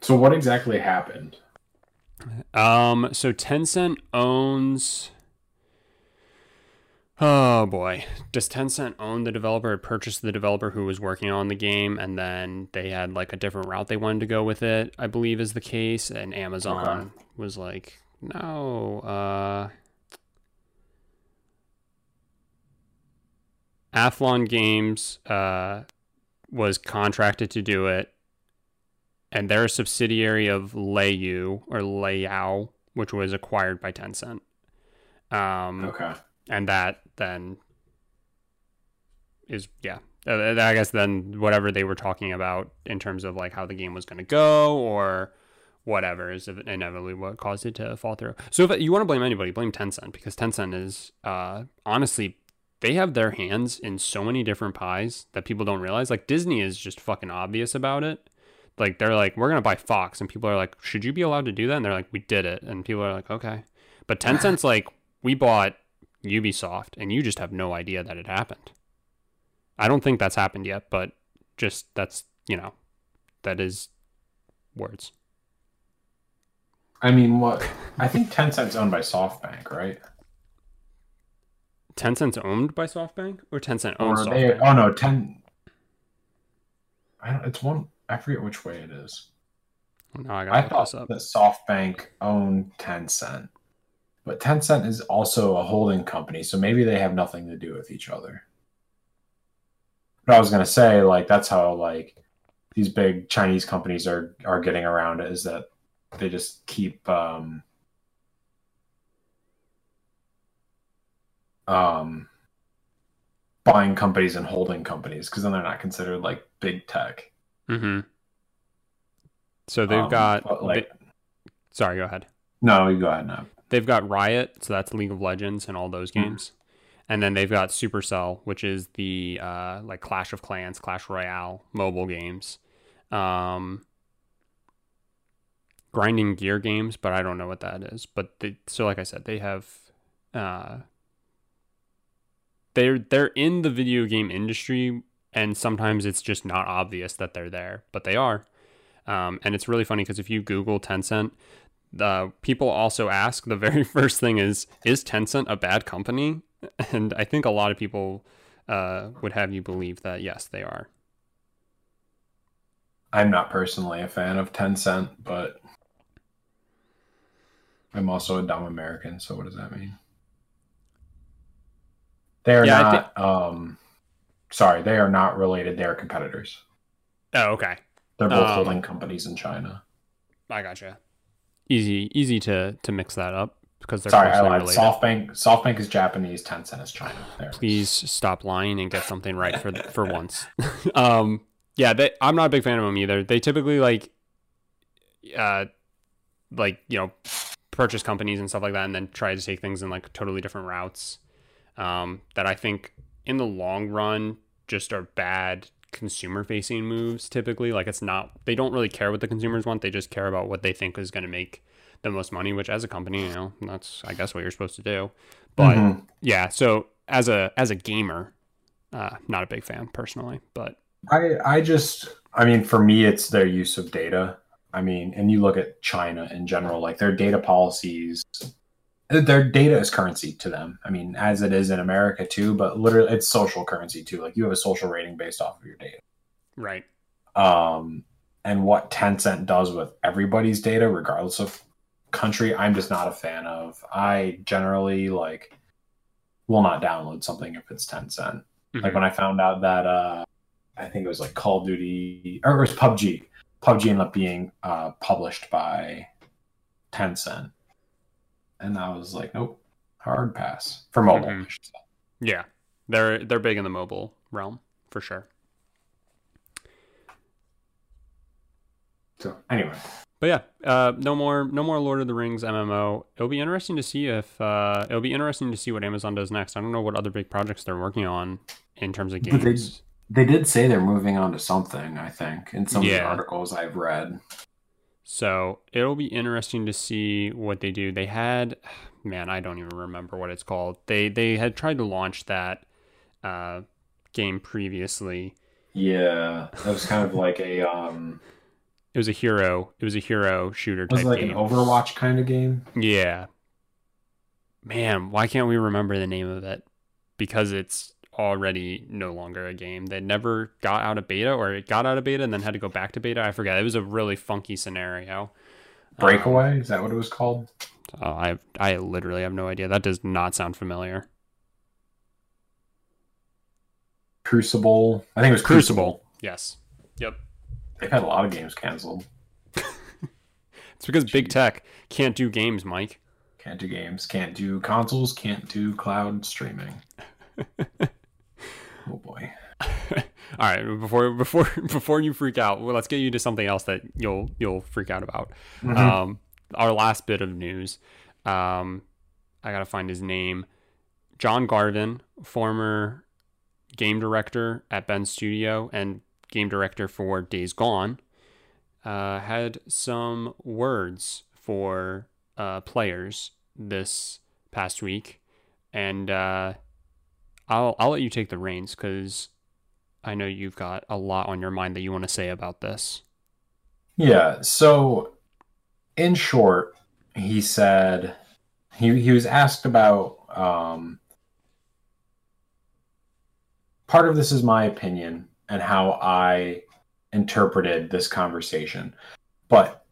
so what exactly happened? Um, so Tencent owns Oh boy. Does Tencent own the developer or purchase the developer who was working on the game and then they had like a different route they wanted to go with it, I believe is the case. And Amazon Uh-huh. was like, no, uh Athlon Games uh was contracted to do it. And they're a subsidiary of Leyou or Leiyao, which was acquired by Tencent. Um Okay. and that then is yeah Uh, i guess then whatever they were talking about in terms of like how the game was going to go or whatever is inevitably what caused it to fall through so if you want to blame anybody blame tencent because tencent is uh honestly they have their hands in so many different pies that people don't realize like disney is just fucking obvious about it like they're like we're going to buy fox and people are like should you be allowed to do that and they're like we did it and people are like okay but tencent's like we bought Ubisoft, and you just have no idea that it happened. I don't think that's happened yet, but just that's you know, that is words. I mean, what? I think Tencent's owned by SoftBank, right? Tencent's owned by SoftBank, or Tencent owns Or SoftBank. Oh no, ten. I don't. It's one. I forget which way it is. no, I I thought that SoftBank owned Tencent, but Tencent is also a holding company, so maybe they have nothing to do with each other. But I was gonna say, like, that's how like these big Chinese companies are are getting around it is that they just keep um um buying companies and holding companies because then they're not considered like big tech. Mm-hmm. So they've Um, got. like they- sorry, go ahead. no, you go ahead now. They've got Riot, so that's League of Legends and all those Mhm. games. And then they've got Supercell, which is the uh, like Clash of Clans, Clash Royale mobile games. Um, grinding gear games, but I don't know what that is. But they, so like I said, they have uh, they're they're in the video game industry, and sometimes it's just not obvious that they're there, but they are. Um, and it's really funny because if you Google Tencent, uh, people also ask the very first thing is is Tencent a bad company? And I think a lot of people uh, would have you believe that yes, they are. I'm not personally a fan of Tencent, but I'm also a dumb American, so what does that mean? They are Yeah, not um sorry, they are not related, they are competitors. Oh, okay, They're both Um, holding companies in China. I gotcha. Easy, easy to to mix that up because they're Sorry, I closely lied. related. SoftBank SoftBank is Japanese, Tencent is China. There. Please stop lying and get something right for for once. um, yeah, they, I'm not a big fan of them either. They typically like, uh, like you know, purchase companies and stuff like that, and then try to take things in like totally different routes. Um, that I think in the long run just are bad consumer facing moves. Typically, like it's not they don't really care what the consumers want. They just care about what they think is going to make the most money. Which as a company, you know, that's I guess what you're supposed to do. But Mhm. yeah so as a as a gamer uh not a big fan personally but I I just I mean for me it's their use of data. I mean, and you look at China in general, like their data policies their data is currency to them. I mean, as it is in America too, but literally it's social currency too. Like you have a social rating based off of your data. right Um and what Tencent does with everybody's data regardless of country, I'm just not a fan of. I generally like will not download something if it's Tencent. Like Mhm. when I found out that uh I think it was like Call of Duty or it was PUBG. PUBG ended up being uh published by Tencent. And I was like, nope, hard pass. For mobile. Mhm. Say. yeah they're they're big in the mobile realm for sure So anyway. but yeah uh no more no more lord of the rings mmo it'll be interesting to see if uh it'll be interesting to see what amazon does next i don't know what other big projects they're working on in terms of But they- games They did say they're moving on to something, I think, in some of the articles I've read. So it'll be interesting to see what they do. They had, man, I don't even remember what it's called. They they had tried to launch that uh, game previously. Yeah. That was kind of like a um It was a hero. It was a hero shooter it was type like game. an Overwatch kind of game. yeah. Man, why can't we remember the name of it? because it's already no longer a game. They never got out of beta, or it got out of beta and then had to go back to beta. I forget. It was a really funky scenario. Breakaway um, is that what it was called? Uh, I I literally have no idea. That does not sound familiar. Crucible. I think it was Crucible. Crucible. Yes. Yep. They've had a lot of games canceled. it's because Jeez. big tech can't do games, Mike. Can't do games. Can't do consoles. Can't do cloud streaming. oh boy. All right, before before before you freak out, well, let's get you to something else that you'll you'll freak out about. Mm-hmm. Um, our last bit of news. Um, I gotta find his name. John Garvin, former game director at Bend Studio and game director for Days Gone, uh, had some words for uh, players this past week, and uh, I'll I'll let you take the reins because I know you've got a lot on your mind that you want to say about this. Yeah. So, in short, he said he he was asked about. Um, part of this is my opinion and how I interpreted this conversation, but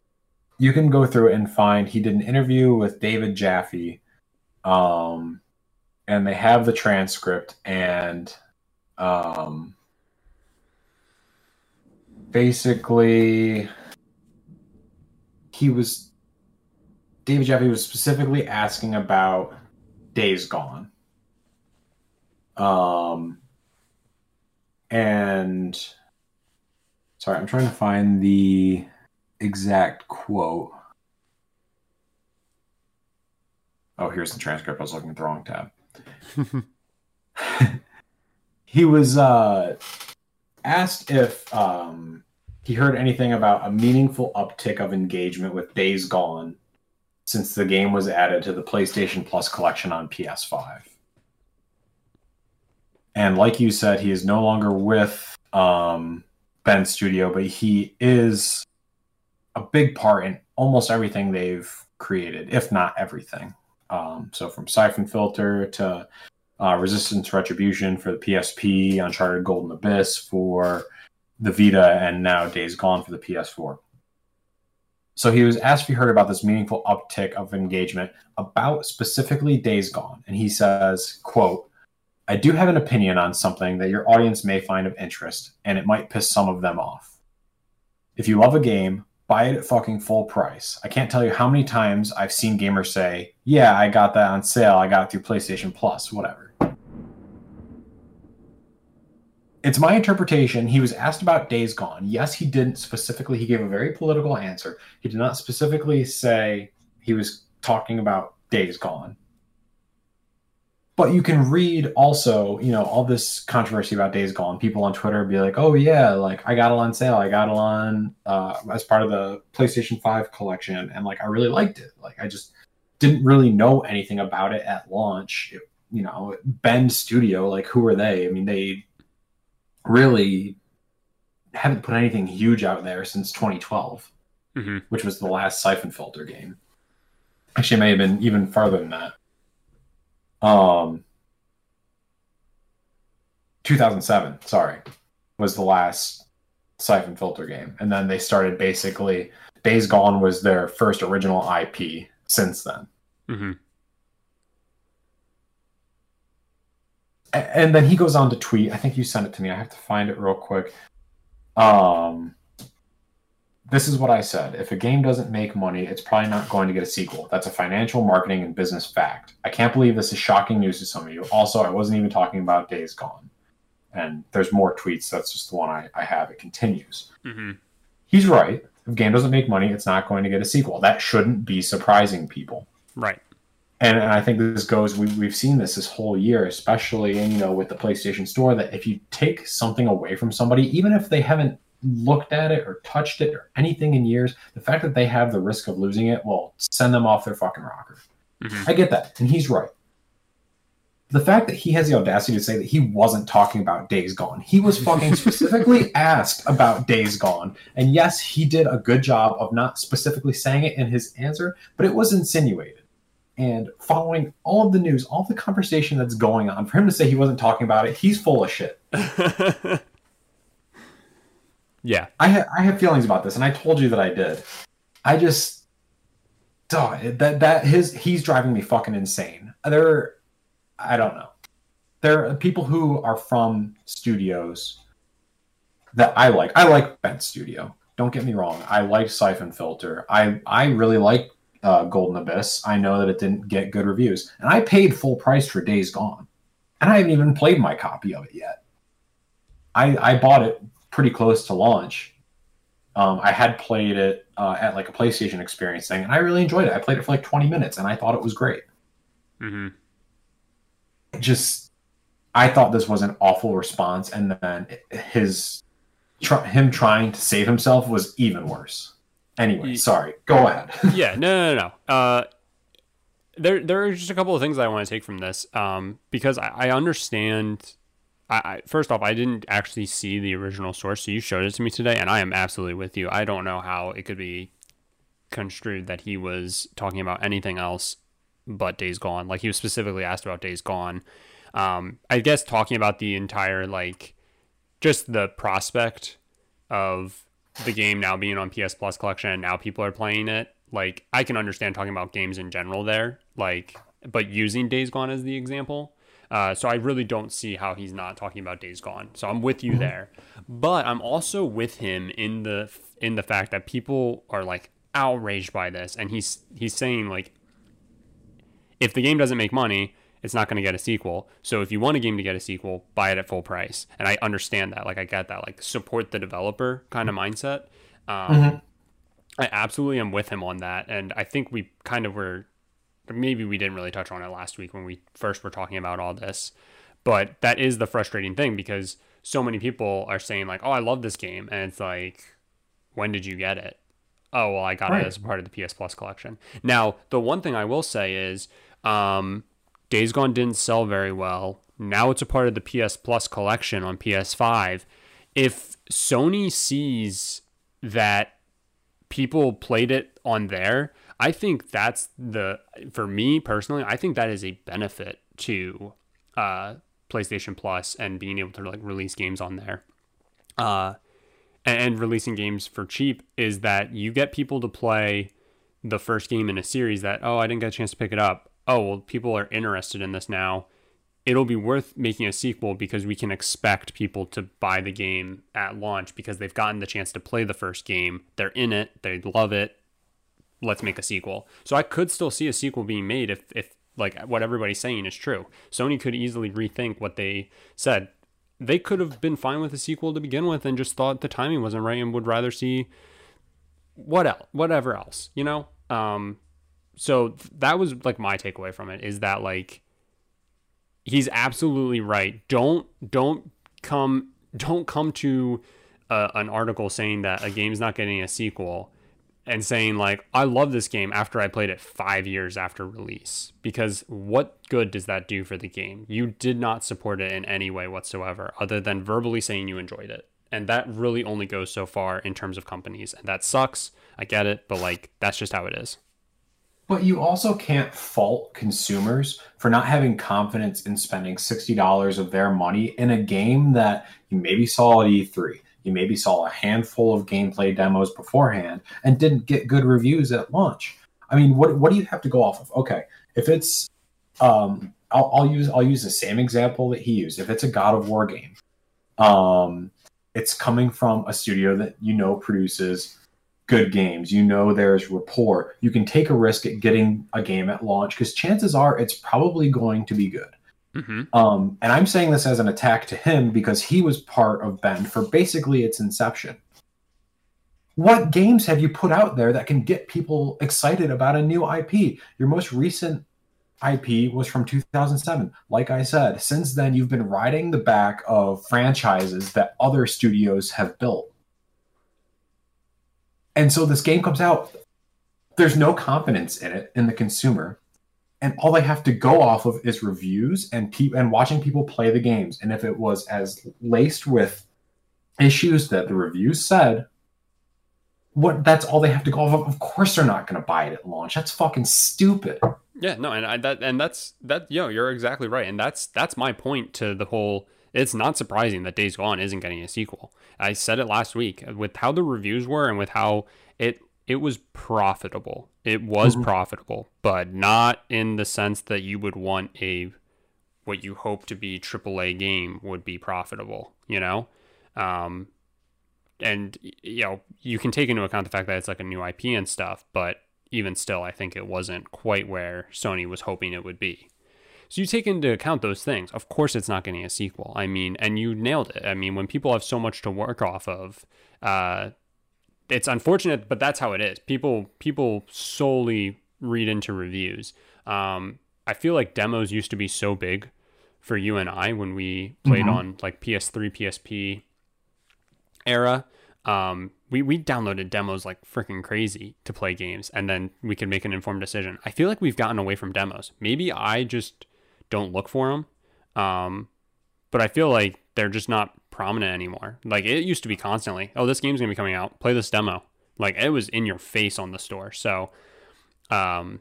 you can go through and find he did an interview with David Jaffe, um, and they have the transcript and um, basically he was David Jaffe was specifically asking about Days Gone. Um, and sorry, I'm trying to find the exact quote. Oh, here's the transcript. I was looking at the wrong tab. he was uh, asked if um, he heard anything about a meaningful uptick of engagement with Days Gone since the game was added to the PlayStation Plus collection on PS5. And like you said, he is no longer with um, Studio, but he is a big part in almost everything they've created, if not everything. Um, so from Siphon Filter to uh, Resistance Retribution for the PSP, Uncharted Golden Abyss for the Vita, and now Days Gone for the PS4. So he was asked if he heard about this meaningful uptick of engagement about specifically Days Gone, and he says, "quote I do have an opinion on something that your audience may find of interest, and it might piss some of them off. If you love a game, buy it at fucking full price. I can't tell you how many times I've seen gamers say, "Yeah, I got that on sale. I got it through PlayStation Plus, whatever." It's my interpretation. He was asked about Days Gone. Yes, he didn't specifically. He gave a very political answer. He did not specifically say he was talking about Days Gone but you can read also, you know, all this controversy about Days Gone. People on Twitter be like, "Oh yeah, like I got it on sale. I got it on uh, as part of the PlayStation Five collection, and like I really liked it. Like I just didn't really know anything about it at launch. It, you know, Bend Studio, like who are they? I mean, they really haven't put anything huge out there since 2012, mm-hmm. which was the last Siphon Filter game. Actually, it may have been even farther than that. Um, 2007, sorry, was the last Siphon Filter game, and then they started basically. Days Gone was their first original IP since then. Mm-hmm. And then he goes on to tweet. I think you sent it to me. I have to find it real quick. Um, this is what I said. If a game doesn't make money, it's probably not going to get a sequel. That's a financial, marketing, and business fact. I can't believe this is shocking news to some of you. Also, I wasn't even talking about Days Gone. And there's more tweets. That's just the one I, I have. It continues. Mm-hmm. He's right. If a game doesn't make money, it's not going to get a sequel. That shouldn't be surprising people. Right. And, and I think this goes. We, we've seen this this whole year, especially in you know with the PlayStation Store. That if you take something away from somebody, even if they haven't looked at it or touched it or anything in years, the fact that they have the risk of losing it will send them off their fucking rocker. Mm-hmm. I get that, and he's right. The fact that he has the audacity to say that he wasn't talking about Days Gone, he was fucking specifically asked about Days Gone, and yes, he did a good job of not specifically saying it in his answer, but it was insinuated. And following all of the news, all the conversation that's going on, for him to say he wasn't talking about it, he's full of shit. yeah. I, ha- I have feelings about this, and I told you that I did. I just, that that his he's driving me fucking insane. There, I don't know. There are people who are from studios that I like. I like Bend Studio. Don't get me wrong. I like Siphon Filter. I I really like uh, Golden Abyss. I know that it didn't get good reviews, and I paid full price for Days Gone, and I haven't even played my copy of it yet. I I bought it pretty close to launch. Um, I had played it uh, at like a PlayStation experience thing, and I really enjoyed it. I played it for like 20 minutes, and I thought it was great. hmm Just, I thought this was an awful response, and then his tr- him trying to save himself was even worse. Anyway, sorry. Go ahead. yeah, no, no, no. no. Uh, there, there are just a couple of things I want to take from this, um, because I, I understand. I, I first off, I didn't actually see the original source, so you showed it to me today, and I am absolutely with you. I don't know how it could be construed that he was talking about anything else but Days Gone. Like he was specifically asked about Days Gone. Um, I guess talking about the entire like just the prospect of the game now being on PS Plus collection and now people are playing it. Like I can understand talking about games in general there, like but using Days Gone as the example. Uh, so I really don't see how he's not talking about Days Gone. So I'm with you there, but I'm also with him in the in the fact that people are like outraged by this, and he's he's saying like if the game doesn't make money, it's not going to get a sequel. So if you want a game to get a sequel, buy it at full price. And I understand that. Like I get that. Like support the developer kind of mindset. Um, Mhm. I absolutely am with him on that. And I think we kind of were, maybe we didn't really touch on it last week when we first were talking about all this. But that is the frustrating thing because so many people are saying like, "Oh, I love this game," and it's like, when did you get it? Oh, well, I got Right. it as a part of the PS Plus collection. Now, the one thing I will say is, um, Days Gone didn't sell very well. Now it's a part of the PS Plus collection on PS5. If Sony sees that people played it on there, I think that's the for me personally, I think that is a benefit to uh PlayStation Plus and being able to like release games on there. Uh and, releasing games for cheap is that you get people to play the first game in a series that oh I didn't get a chance to pick it up. Oh well people are interested in this now. It'll be worth making a sequel because we can expect people to buy the game at launch because they've gotten the chance to play the first game. They're in it, they love it. Let's make a sequel. So I could still see a sequel being made if if like what everybody's saying is true. Sony could easily rethink what they said they could have been fine with a sequel to begin with and just thought the timing wasn't right and would rather see what else whatever else you know um so th- that was like my takeaway from it is that like he's absolutely right don't don't come don't come to uh, an article saying that a game's not getting a sequel and saying like I love this game after I played it 5 years after release because what good does that do for the game? You did not support it in any way whatsoever other than verbally saying you enjoyed it. And that really only goes so far in terms of companies and that sucks. I get it, but like that's just how it is. But you also can't fault consumers for not having confidence in spending $60 of their money in a game that you maybe saw at E3. You maybe saw a handful of gameplay demos beforehand and didn't get good reviews at launch. I mean, what what do you have to go off of? Okay, if it's um I'll, I'll use I'll use the same example that he used. If it's a God of War game, um it's coming from a studio that you know produces good games. You know there's rapport. You can take a risk at getting a game at launch because chances are it's probably going to be good. Mm-hmm. Um, and I'm saying this as an attack to him because he was part of Bend for basically its inception. What games have you put out there that can get people excited about a new IP? Your most recent IP was from 2007. Like I said, since then, you've been riding the back of franchises that other studios have built. And so this game comes out, there's no confidence in it in the consumer and all they have to go off of is reviews and pe- and watching people play the games. And if it was as laced with issues that the reviews said, what that's all they have to go off of. Of course they're not going to buy it at launch. That's fucking stupid. Yeah, no, and I, that and that's that. Yo, you're exactly right, and that's that's my point to the whole. It's not surprising that Days Gone isn't getting a sequel. I said it last week with how the reviews were and with how it it was profitable. It was mm-hmm. profitable, but not in the sense that you would want a what you hope to be AAA game would be profitable. You know, um, and you know you can take into account the fact that it's like a new IP and stuff, but even still, I think it wasn't quite where Sony was hoping it would be. So you take into account those things. Of course, it's not getting a sequel. I mean, and you nailed it. I mean, when people have so much to work off of, uh, it's unfortunate, but that's how it is. People people solely read into reviews. Um, I feel like demos used to be so big for you and I when we played mm-hmm. on like PS3, PSP era. Um, we we downloaded demos like freaking crazy to play games, and then we could make an informed decision. I feel like we've gotten away from demos. Maybe I just don't look for them, um, but I feel like they're just not prominent anymore. Like it used to be constantly. Oh, this game's gonna be coming out. Play this demo. Like it was in your face on the store. So, um,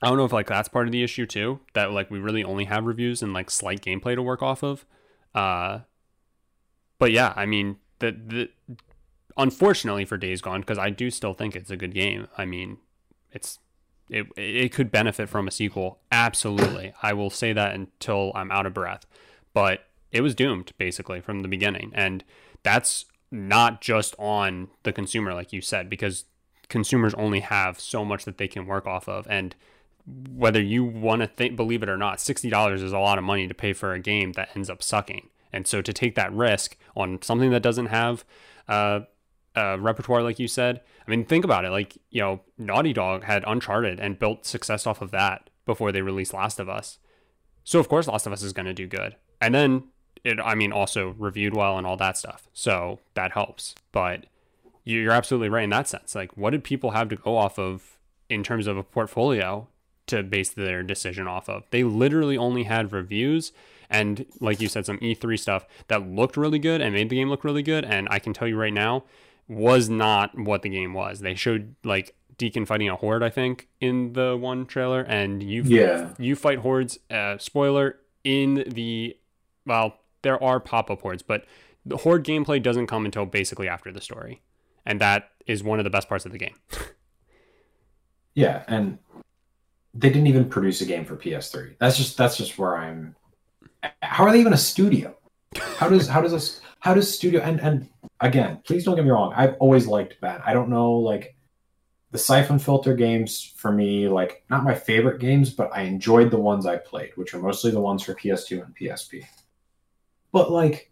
I don't know if like that's part of the issue too. That like we really only have reviews and like slight gameplay to work off of. Uh, but yeah, I mean the the unfortunately for Days Gone because I do still think it's a good game. I mean, it's it it could benefit from a sequel. Absolutely, I will say that until I'm out of breath. But it was doomed basically from the beginning, and that's not just on the consumer, like you said, because consumers only have so much that they can work off of, and whether you want to think believe it or not, sixty dollars is a lot of money to pay for a game that ends up sucking. And so to take that risk on something that doesn't have uh, a repertoire, like you said, I mean, think about it. Like you know, Naughty Dog had Uncharted and built success off of that before they released Last of Us. So of course, Last of Us is going to do good. And then it, I mean, also reviewed well and all that stuff. So that helps. But you're absolutely right in that sense. Like, what did people have to go off of in terms of a portfolio to base their decision off of? They literally only had reviews and, like you said, some E3 stuff that looked really good and made the game look really good. And I can tell you right now, was not what the game was. They showed like Deacon fighting a horde, I think, in the one trailer, and you yeah you fight hordes. Uh, spoiler in the well, there are pop up hordes, but the horde gameplay doesn't come until basically after the story, and that is one of the best parts of the game. yeah, and they didn't even produce a game for PS3. That's just that's just where I'm. How are they even a studio? How does how does this how does studio and and again, please don't get me wrong. I've always liked Bend. I don't know like the Siphon Filter games for me, like not my favorite games, but I enjoyed the ones I played, which are mostly the ones for PS2 and PSP. But like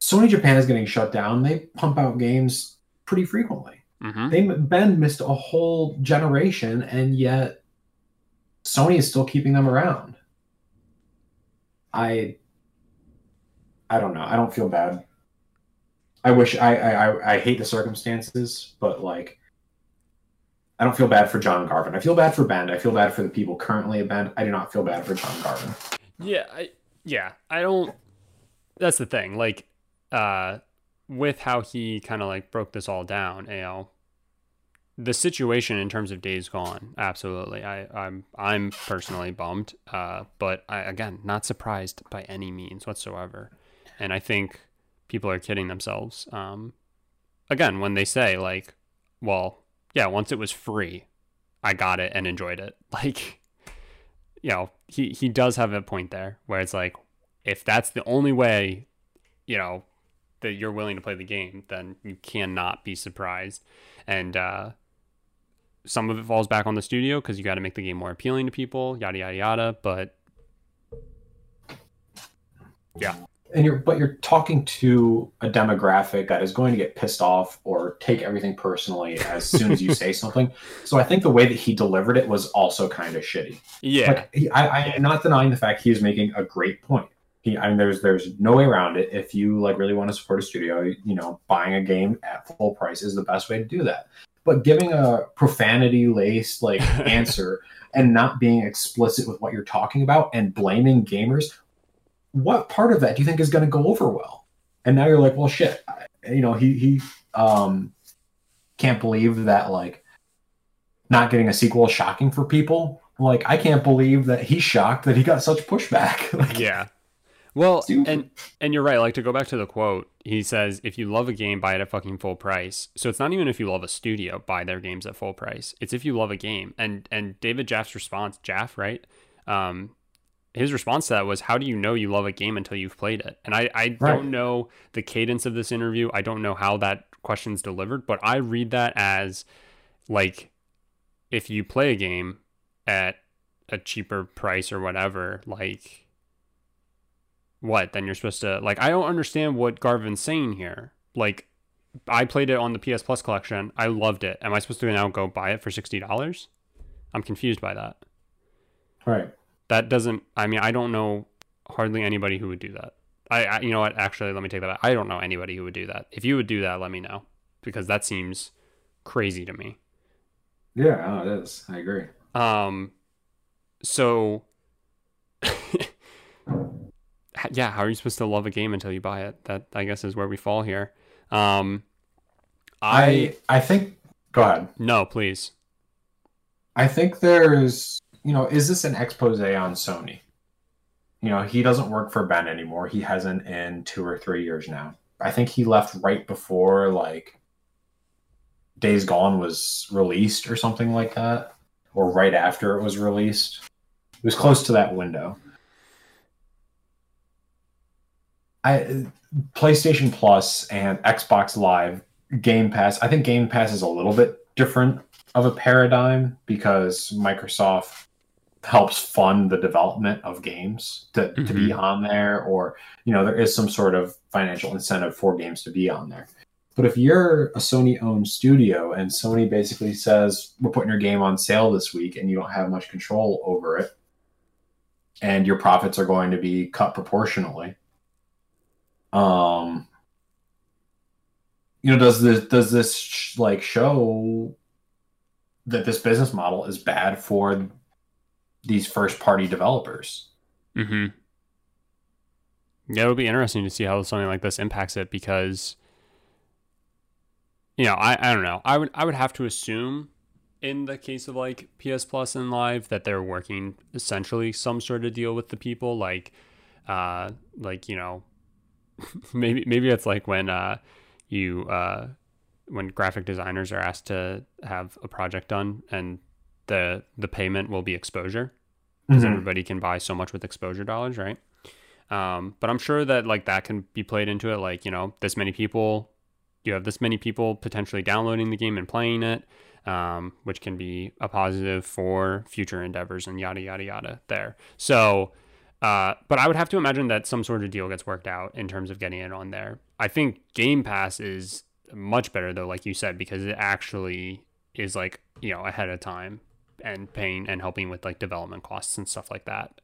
Sony Japan is getting shut down. They pump out games pretty frequently. Mm-hmm. They Bend missed a whole generation, and yet Sony is still keeping them around. I I don't know. I don't feel bad. I wish I I I hate the circumstances, but like I don't feel bad for John Garvin. I feel bad for Bend. I feel bad for the people currently at Bend. I do not feel bad for John Garvin. Yeah, I yeah, I don't that's the thing. Like, uh, with how he kind of like broke this all down, you know, the situation in terms of days gone, absolutely. I, I'm I'm personally bummed, uh, but I, again, not surprised by any means whatsoever. And I think people are kidding themselves. Um, again, when they say like, well, yeah, once it was free, I got it and enjoyed it. Like, you know, he he does have a point there where it's like, if that's the only way, you know, that you're willing to play the game, then you cannot be surprised. And uh, some of it falls back on the studio because you got to make the game more appealing to people, yada yada yada. But yeah, and you're but you're talking to a demographic that is going to get pissed off or take everything personally as soon as you say something. So I think the way that he delivered it was also kind of shitty. Yeah, like, I, I am not denying the fact he is making a great point. He, I mean, there's there's no way around it. If you like really want to support a studio, you know, buying a game at full price is the best way to do that. But giving a profanity laced like answer and not being explicit with what you're talking about and blaming gamers, what part of that do you think is going to go over well? And now you're like, well, shit, you know, he he um can't believe that like not getting a sequel is shocking for people. Like I can't believe that he's shocked that he got such pushback. like, Yeah. Well, Stupid. and and you're right. Like to go back to the quote, he says, "If you love a game, buy it at fucking full price." So it's not even if you love a studio, buy their games at full price. It's if you love a game. And and David Jaff's response, Jaff, right? Um, his response to that was, "How do you know you love a game until you've played it?" And I I Right. don't know the cadence of this interview. I don't know how that question's delivered, but I read that as like if you play a game at a cheaper price or whatever, like what then you're supposed to like i don't understand what garvin's saying here. Like i played it on the ps plus collection. I loved it. Am i supposed to now go buy it for $60 i'm confused by that. Right. that doesn't i mean i don't know hardly anybody who would do that. I, I you know what? Actually let me take that back. I don't know anybody who would do that. If you would do that let me know because that seems crazy to me. Yeah, it is. I agree. Um, so yeah, how are you supposed to love a game until you buy it? That I guess is where we fall here. Um, I, I I think go ahead. no, please. I think there's, you know, is this an expose on Sony? You know, he doesn't work for Bend anymore. He hasn't in two or three years now. I think he left right before like Days Gone was released or something like that, or right after it was released. It was close to that window. I PlayStation Plus and Xbox Live Game Pass. I think Game Pass is a little bit different of a paradigm because Microsoft helps fund the development of games to, to be mm-hmm. on there or you know there is some sort of financial incentive for games to be on there but if you're a sony owned studio and sony basically says we're putting your game on sale this week and you don't have much control over it and your profits are going to be cut proportionally um you know does this does this sh- like show that this business model is bad for these first party developers. Mm-hmm. Yeah, it'll be interesting to see how something like this impacts it because, you know, I, I don't know. I would I would have to assume in the case of like PS Plus and Live that they're working essentially some sort of deal with the people like, uh, like you know, maybe maybe it's like when uh you uh when graphic designers are asked to have a project done and the the payment will be exposure because Mhm. everybody can buy so much with exposure dollars, right? Um, but I'm sure that like that can be played into it. Like you know, this many people, you have this many people potentially downloading the game and playing it, um, which can be a positive for future endeavors and yada yada yada. There, so. Uh, but I would have to imagine that some sort of deal gets worked out in terms of getting it on there. I think Game Pass is much better though, like you said, because it actually is like you know ahead of time and paying and helping with like development costs and stuff like that.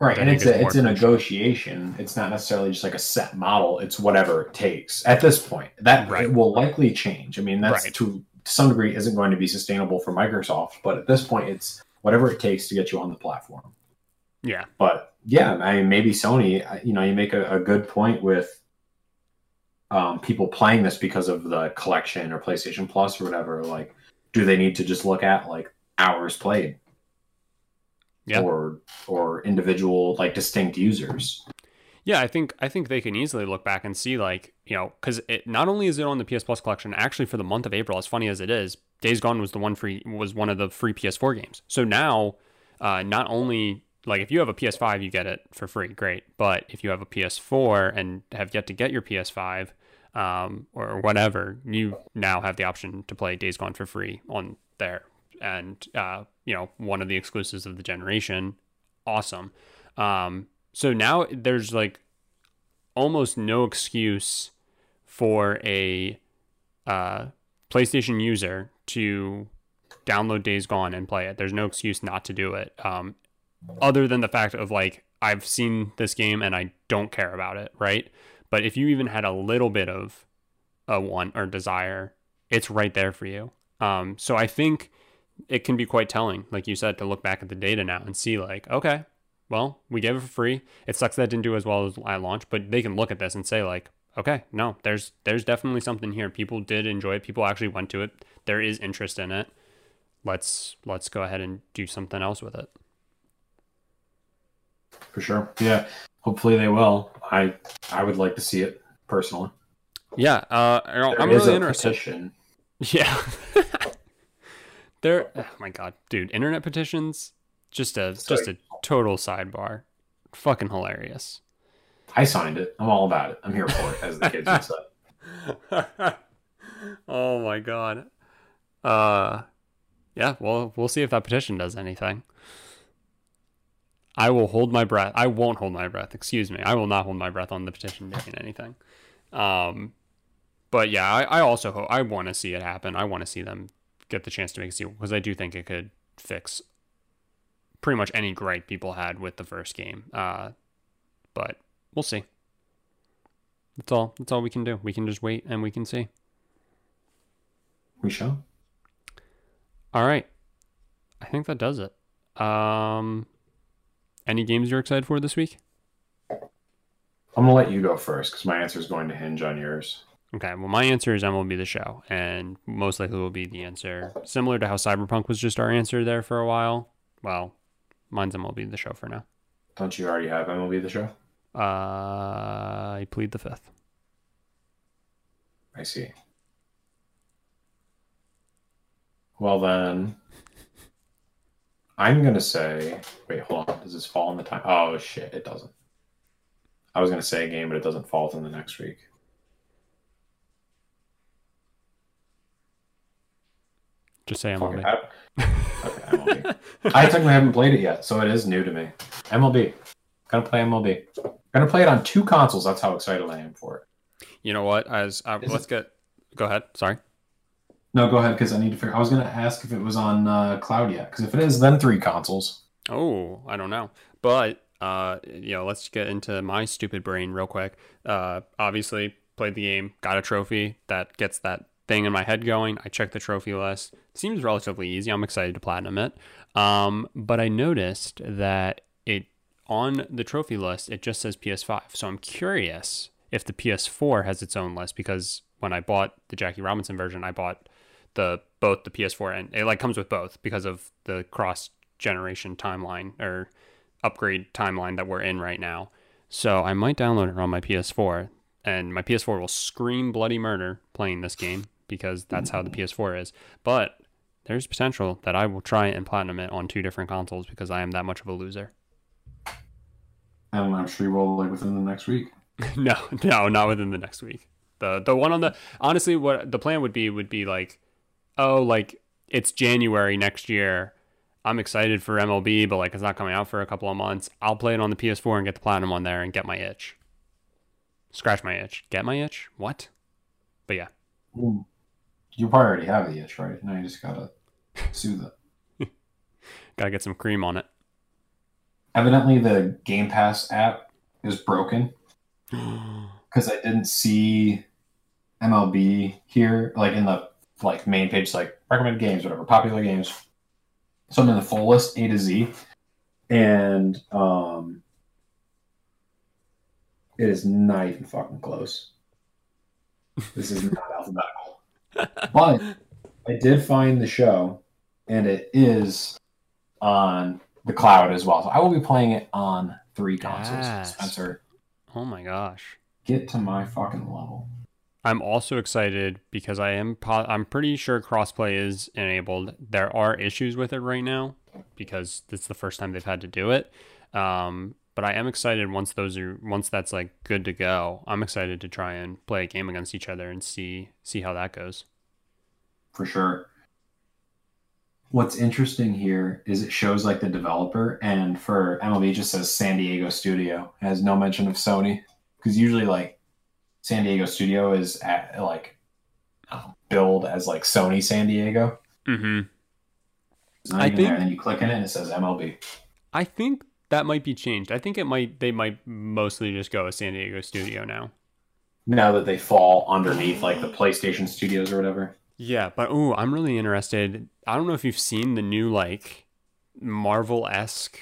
Right, and it's it's a it's a negotiation. It's not necessarily just like a set model. It's whatever it takes at this point. That Right. it will likely change. I mean, that's Right. to, to some degree isn't going to be sustainable for Microsoft, but at this point, it's whatever it takes to get you on the platform. Yeah. But yeah, I mean, maybe Sony. You know, you make a, a good point with um, people playing this because of the collection or PlayStation Plus or whatever. Like, do they need to just look at like hours played? Yeah. Or or individual like distinct users. Yeah, I think I think they can easily look back and see like you know because it not only is it on the PS Plus collection, actually for the month of April, as funny as it is, Days Gone was the one free was one of the free PS4 games. So now, uh, not only like if you have a PS5, you get it for free, great. But if you have a PS4 and have yet to get your PS5 um, or whatever, you now have the option to play Days Gone for free on there. And uh, you know, one of the exclusives of the generation, awesome. Um, so now there's like almost no excuse for a uh, PlayStation user to download Days Gone and play it. There's no excuse not to do it, um, other than the fact of like I've seen this game and I don't care about it, right? But if you even had a little bit of a want or desire, it's right there for you. Um, so I think it can be quite telling, like you said, to look back at the data now and see like, okay, well, we gave it for free. It sucks that didn't do as well as I launched, but they can look at this and say like, okay, no, there's there's definitely something here. People did enjoy it. People actually went to it. There is interest in it. Let's let's go ahead and do something else with it. For sure. Yeah. Hopefully they will. I I would like to see it personally. Yeah, uh, I'm really interested. petition. Yeah. there oh my god, dude, internet petitions just a So- just a total sidebar. Fucking hilarious. I signed it. I'm all about it. I'm here for it, as the kids would say. oh my god. Uh yeah, well, we'll see if that petition does anything. I will hold my breath. I won't hold my breath. Excuse me. I will not hold my breath on the petition making anything. Um, but yeah, I, I also hope I want to see it happen. I want to see them get the chance to make a sequel because I do think it could fix pretty much any gripe people had with the first game. Uh, but we'll see. That's all. That's all we can do. We can just wait and we can see. We shall. All right. I think that does it. Um, any games you're excited for this week? I'm gonna let you go first because my answer is going to hinge on yours. Okay, well, my answer is MLB The Show, and most likely will be the answer similar to how Cyberpunk was just our answer there for a while. Well, mine's MLB The Show for now. Don't you already have MLB the show? Uh, I plead the fifth. I see. Well then, I'm gonna say. Wait, hold on. Does this fall in the time? Oh shit, it doesn't. I was gonna say a game, but it doesn't fall within the next week. Just say Fuck MLB. it. I- okay, MLB. I technically haven't played it yet, so it is new to me. MLB. Gonna play MLB. Gonna play it on two consoles. That's how excited I am for it. You know what? As uh, let's get. Go ahead. Sorry. No, go ahead because I need to figure. I was gonna ask if it was on uh, cloud yet. Because if it is, then three consoles. Oh, I don't know. But uh, you know, let's get into my stupid brain real quick. Uh, obviously played the game, got a trophy that gets that thing in my head going. I checked the trophy list. seems relatively easy. I'm excited to platinum it. Um, but I noticed that it on the trophy list it just says PS5. So I'm curious if the PS4 has its own list because when I bought the Jackie Robinson version, I bought the both the PS4 and it like comes with both because of the cross generation timeline or upgrade timeline that we're in right now. So I might download it on my PS4 and my PS4 will scream bloody murder playing this game because that's how the PS4 is. But there's potential that I will try and platinum it on two different consoles because I am that much of a loser. And I'm not sure you will like within the next week. no, no, not within the next week. The the one on the honestly what the plan would be would be like oh like it's January next year. I'm excited for MLB, but like it's not coming out for a couple of months. I'll play it on the PS4 and get the platinum on there and get my itch. Scratch my itch. Get my itch? What? But yeah. You probably already have the itch, right? Now you just gotta soothe it. Gotta get some cream on it. Evidently, the Game Pass app is broken because I didn't see MLB here, like in the like main page, like recommended games, whatever, popular games. So I'm in the full list, A to Z, and um, it is not even fucking close. This is not alphabetical, but I did find the show, and it is on the cloud as well. So I will be playing it on three consoles. Yes. Spencer, oh my gosh. get to my fucking level. I'm also excited because I am po- I'm pretty sure crossplay is enabled. There are issues with it right now because it's the first time they've had to do it. Um, but I am excited once those are once that's like good to go. I'm excited to try and play a game against each other and see see how that goes. for sure. What's interesting here is it shows like the developer, and for MLB just says San Diego Studio. It has no mention of Sony because usually like San Diego Studio is at like billed as like Sony San Diego. Mm-hmm. It's not I even think- there. And then you click in it and it says MLB. I think that might be changed. I think it might they might mostly just go a San Diego studio now. Now that they fall underneath like the PlayStation Studios or whatever. Yeah, but ooh, I'm really interested. I don't know if you've seen the new like Marvel esque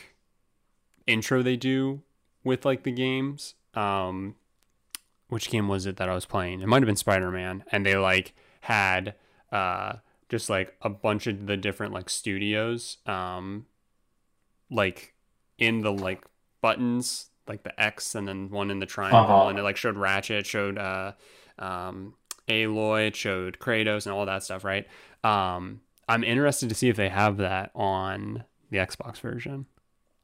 intro they do with like the games. Um, which game was it that I was playing? It might have been Spider Man, and they like had uh just like a bunch of the different like studios, um, like in the like buttons, like the X and then one in the triangle, Uh-huh. and it like showed Ratchet, showed uh, um, Aloy, showed Kratos, and all that stuff, right? Um, I'm interested to see if they have that on the Xbox version.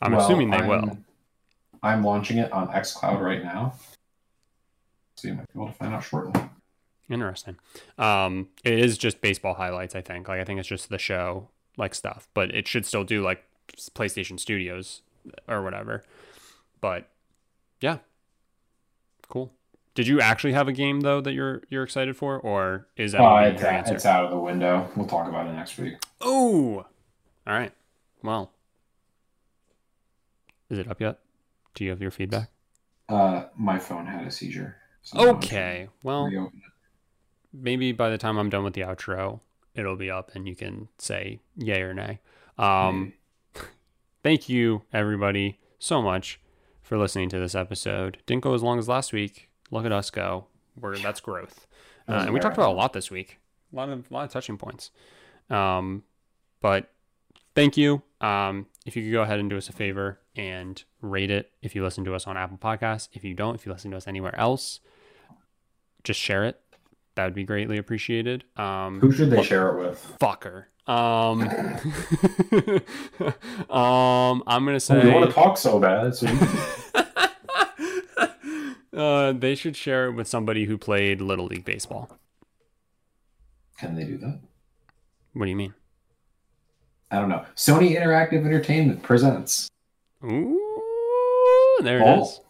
I'm Well, assuming they I'm- will. I'm launching it on xCloud right now. So you might be able to find out shortly. Interesting. Um, it is just baseball highlights, I think. Like I think it's just the show like stuff, but it should still do like PlayStation Studios or whatever. But yeah, cool. Did you actually have a game though that you're you're excited for, or is that Uh, it's, your out, answer? it's out of the window. We'll talk about it next week. Oh, all right. Well, is it up yet? Do you have your feedback? Uh, my phone had a seizure. So I'm Okay. Well, to reopen it. maybe by the time I'm done with the outro, it'll be up and you can say yay or nay. Um, thank you everybody so much for listening to this episode. Didn't go as long as last week. Look at us go. We're that's growth. Uh, and we talked about a lot this week. A lot of a lot of touching points. Um, but thank you. Um, if you could go ahead and do us a favor and rate it if you listen to us on Apple Podcasts. If you don't, if you listen to us anywhere else, just share it. That would be greatly appreciated. Um, Who should they share it with? fucker. Um, um, I'm gonna Oh, say you want to talk so bad? So you- uh, they should share it with somebody who played Little League baseball. can they do that? What do you mean? I don't know. Sony Interactive Entertainment presents. Ooh, there it Oh, is.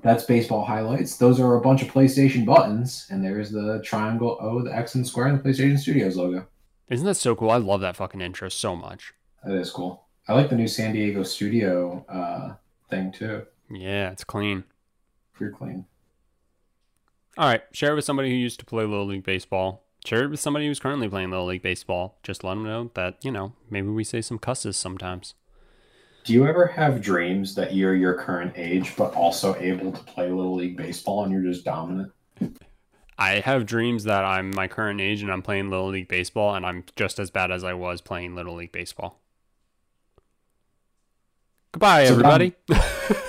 That's baseball highlights. Those are a bunch of PlayStation buttons, and there's the triangle O, the X and square, and the PlayStation Studios logo. Isn't that so cool? I love that fucking intro so much. That is cool. I like the new San Diego Studio uh, thing too. Yeah, it's clean. Pretty clean. All right, share it with somebody who used to play Little League baseball. Share it with somebody who's currently playing Little League baseball. Just let them know that you know maybe we say some cusses sometimes. Do you ever have dreams that you're your current age, but also able to play Little League Baseball and you're just dominant? I have dreams that I'm my current age and I'm playing Little League baseball and I'm just as bad as I was playing Little League baseball. Goodbye, So, um, everybody.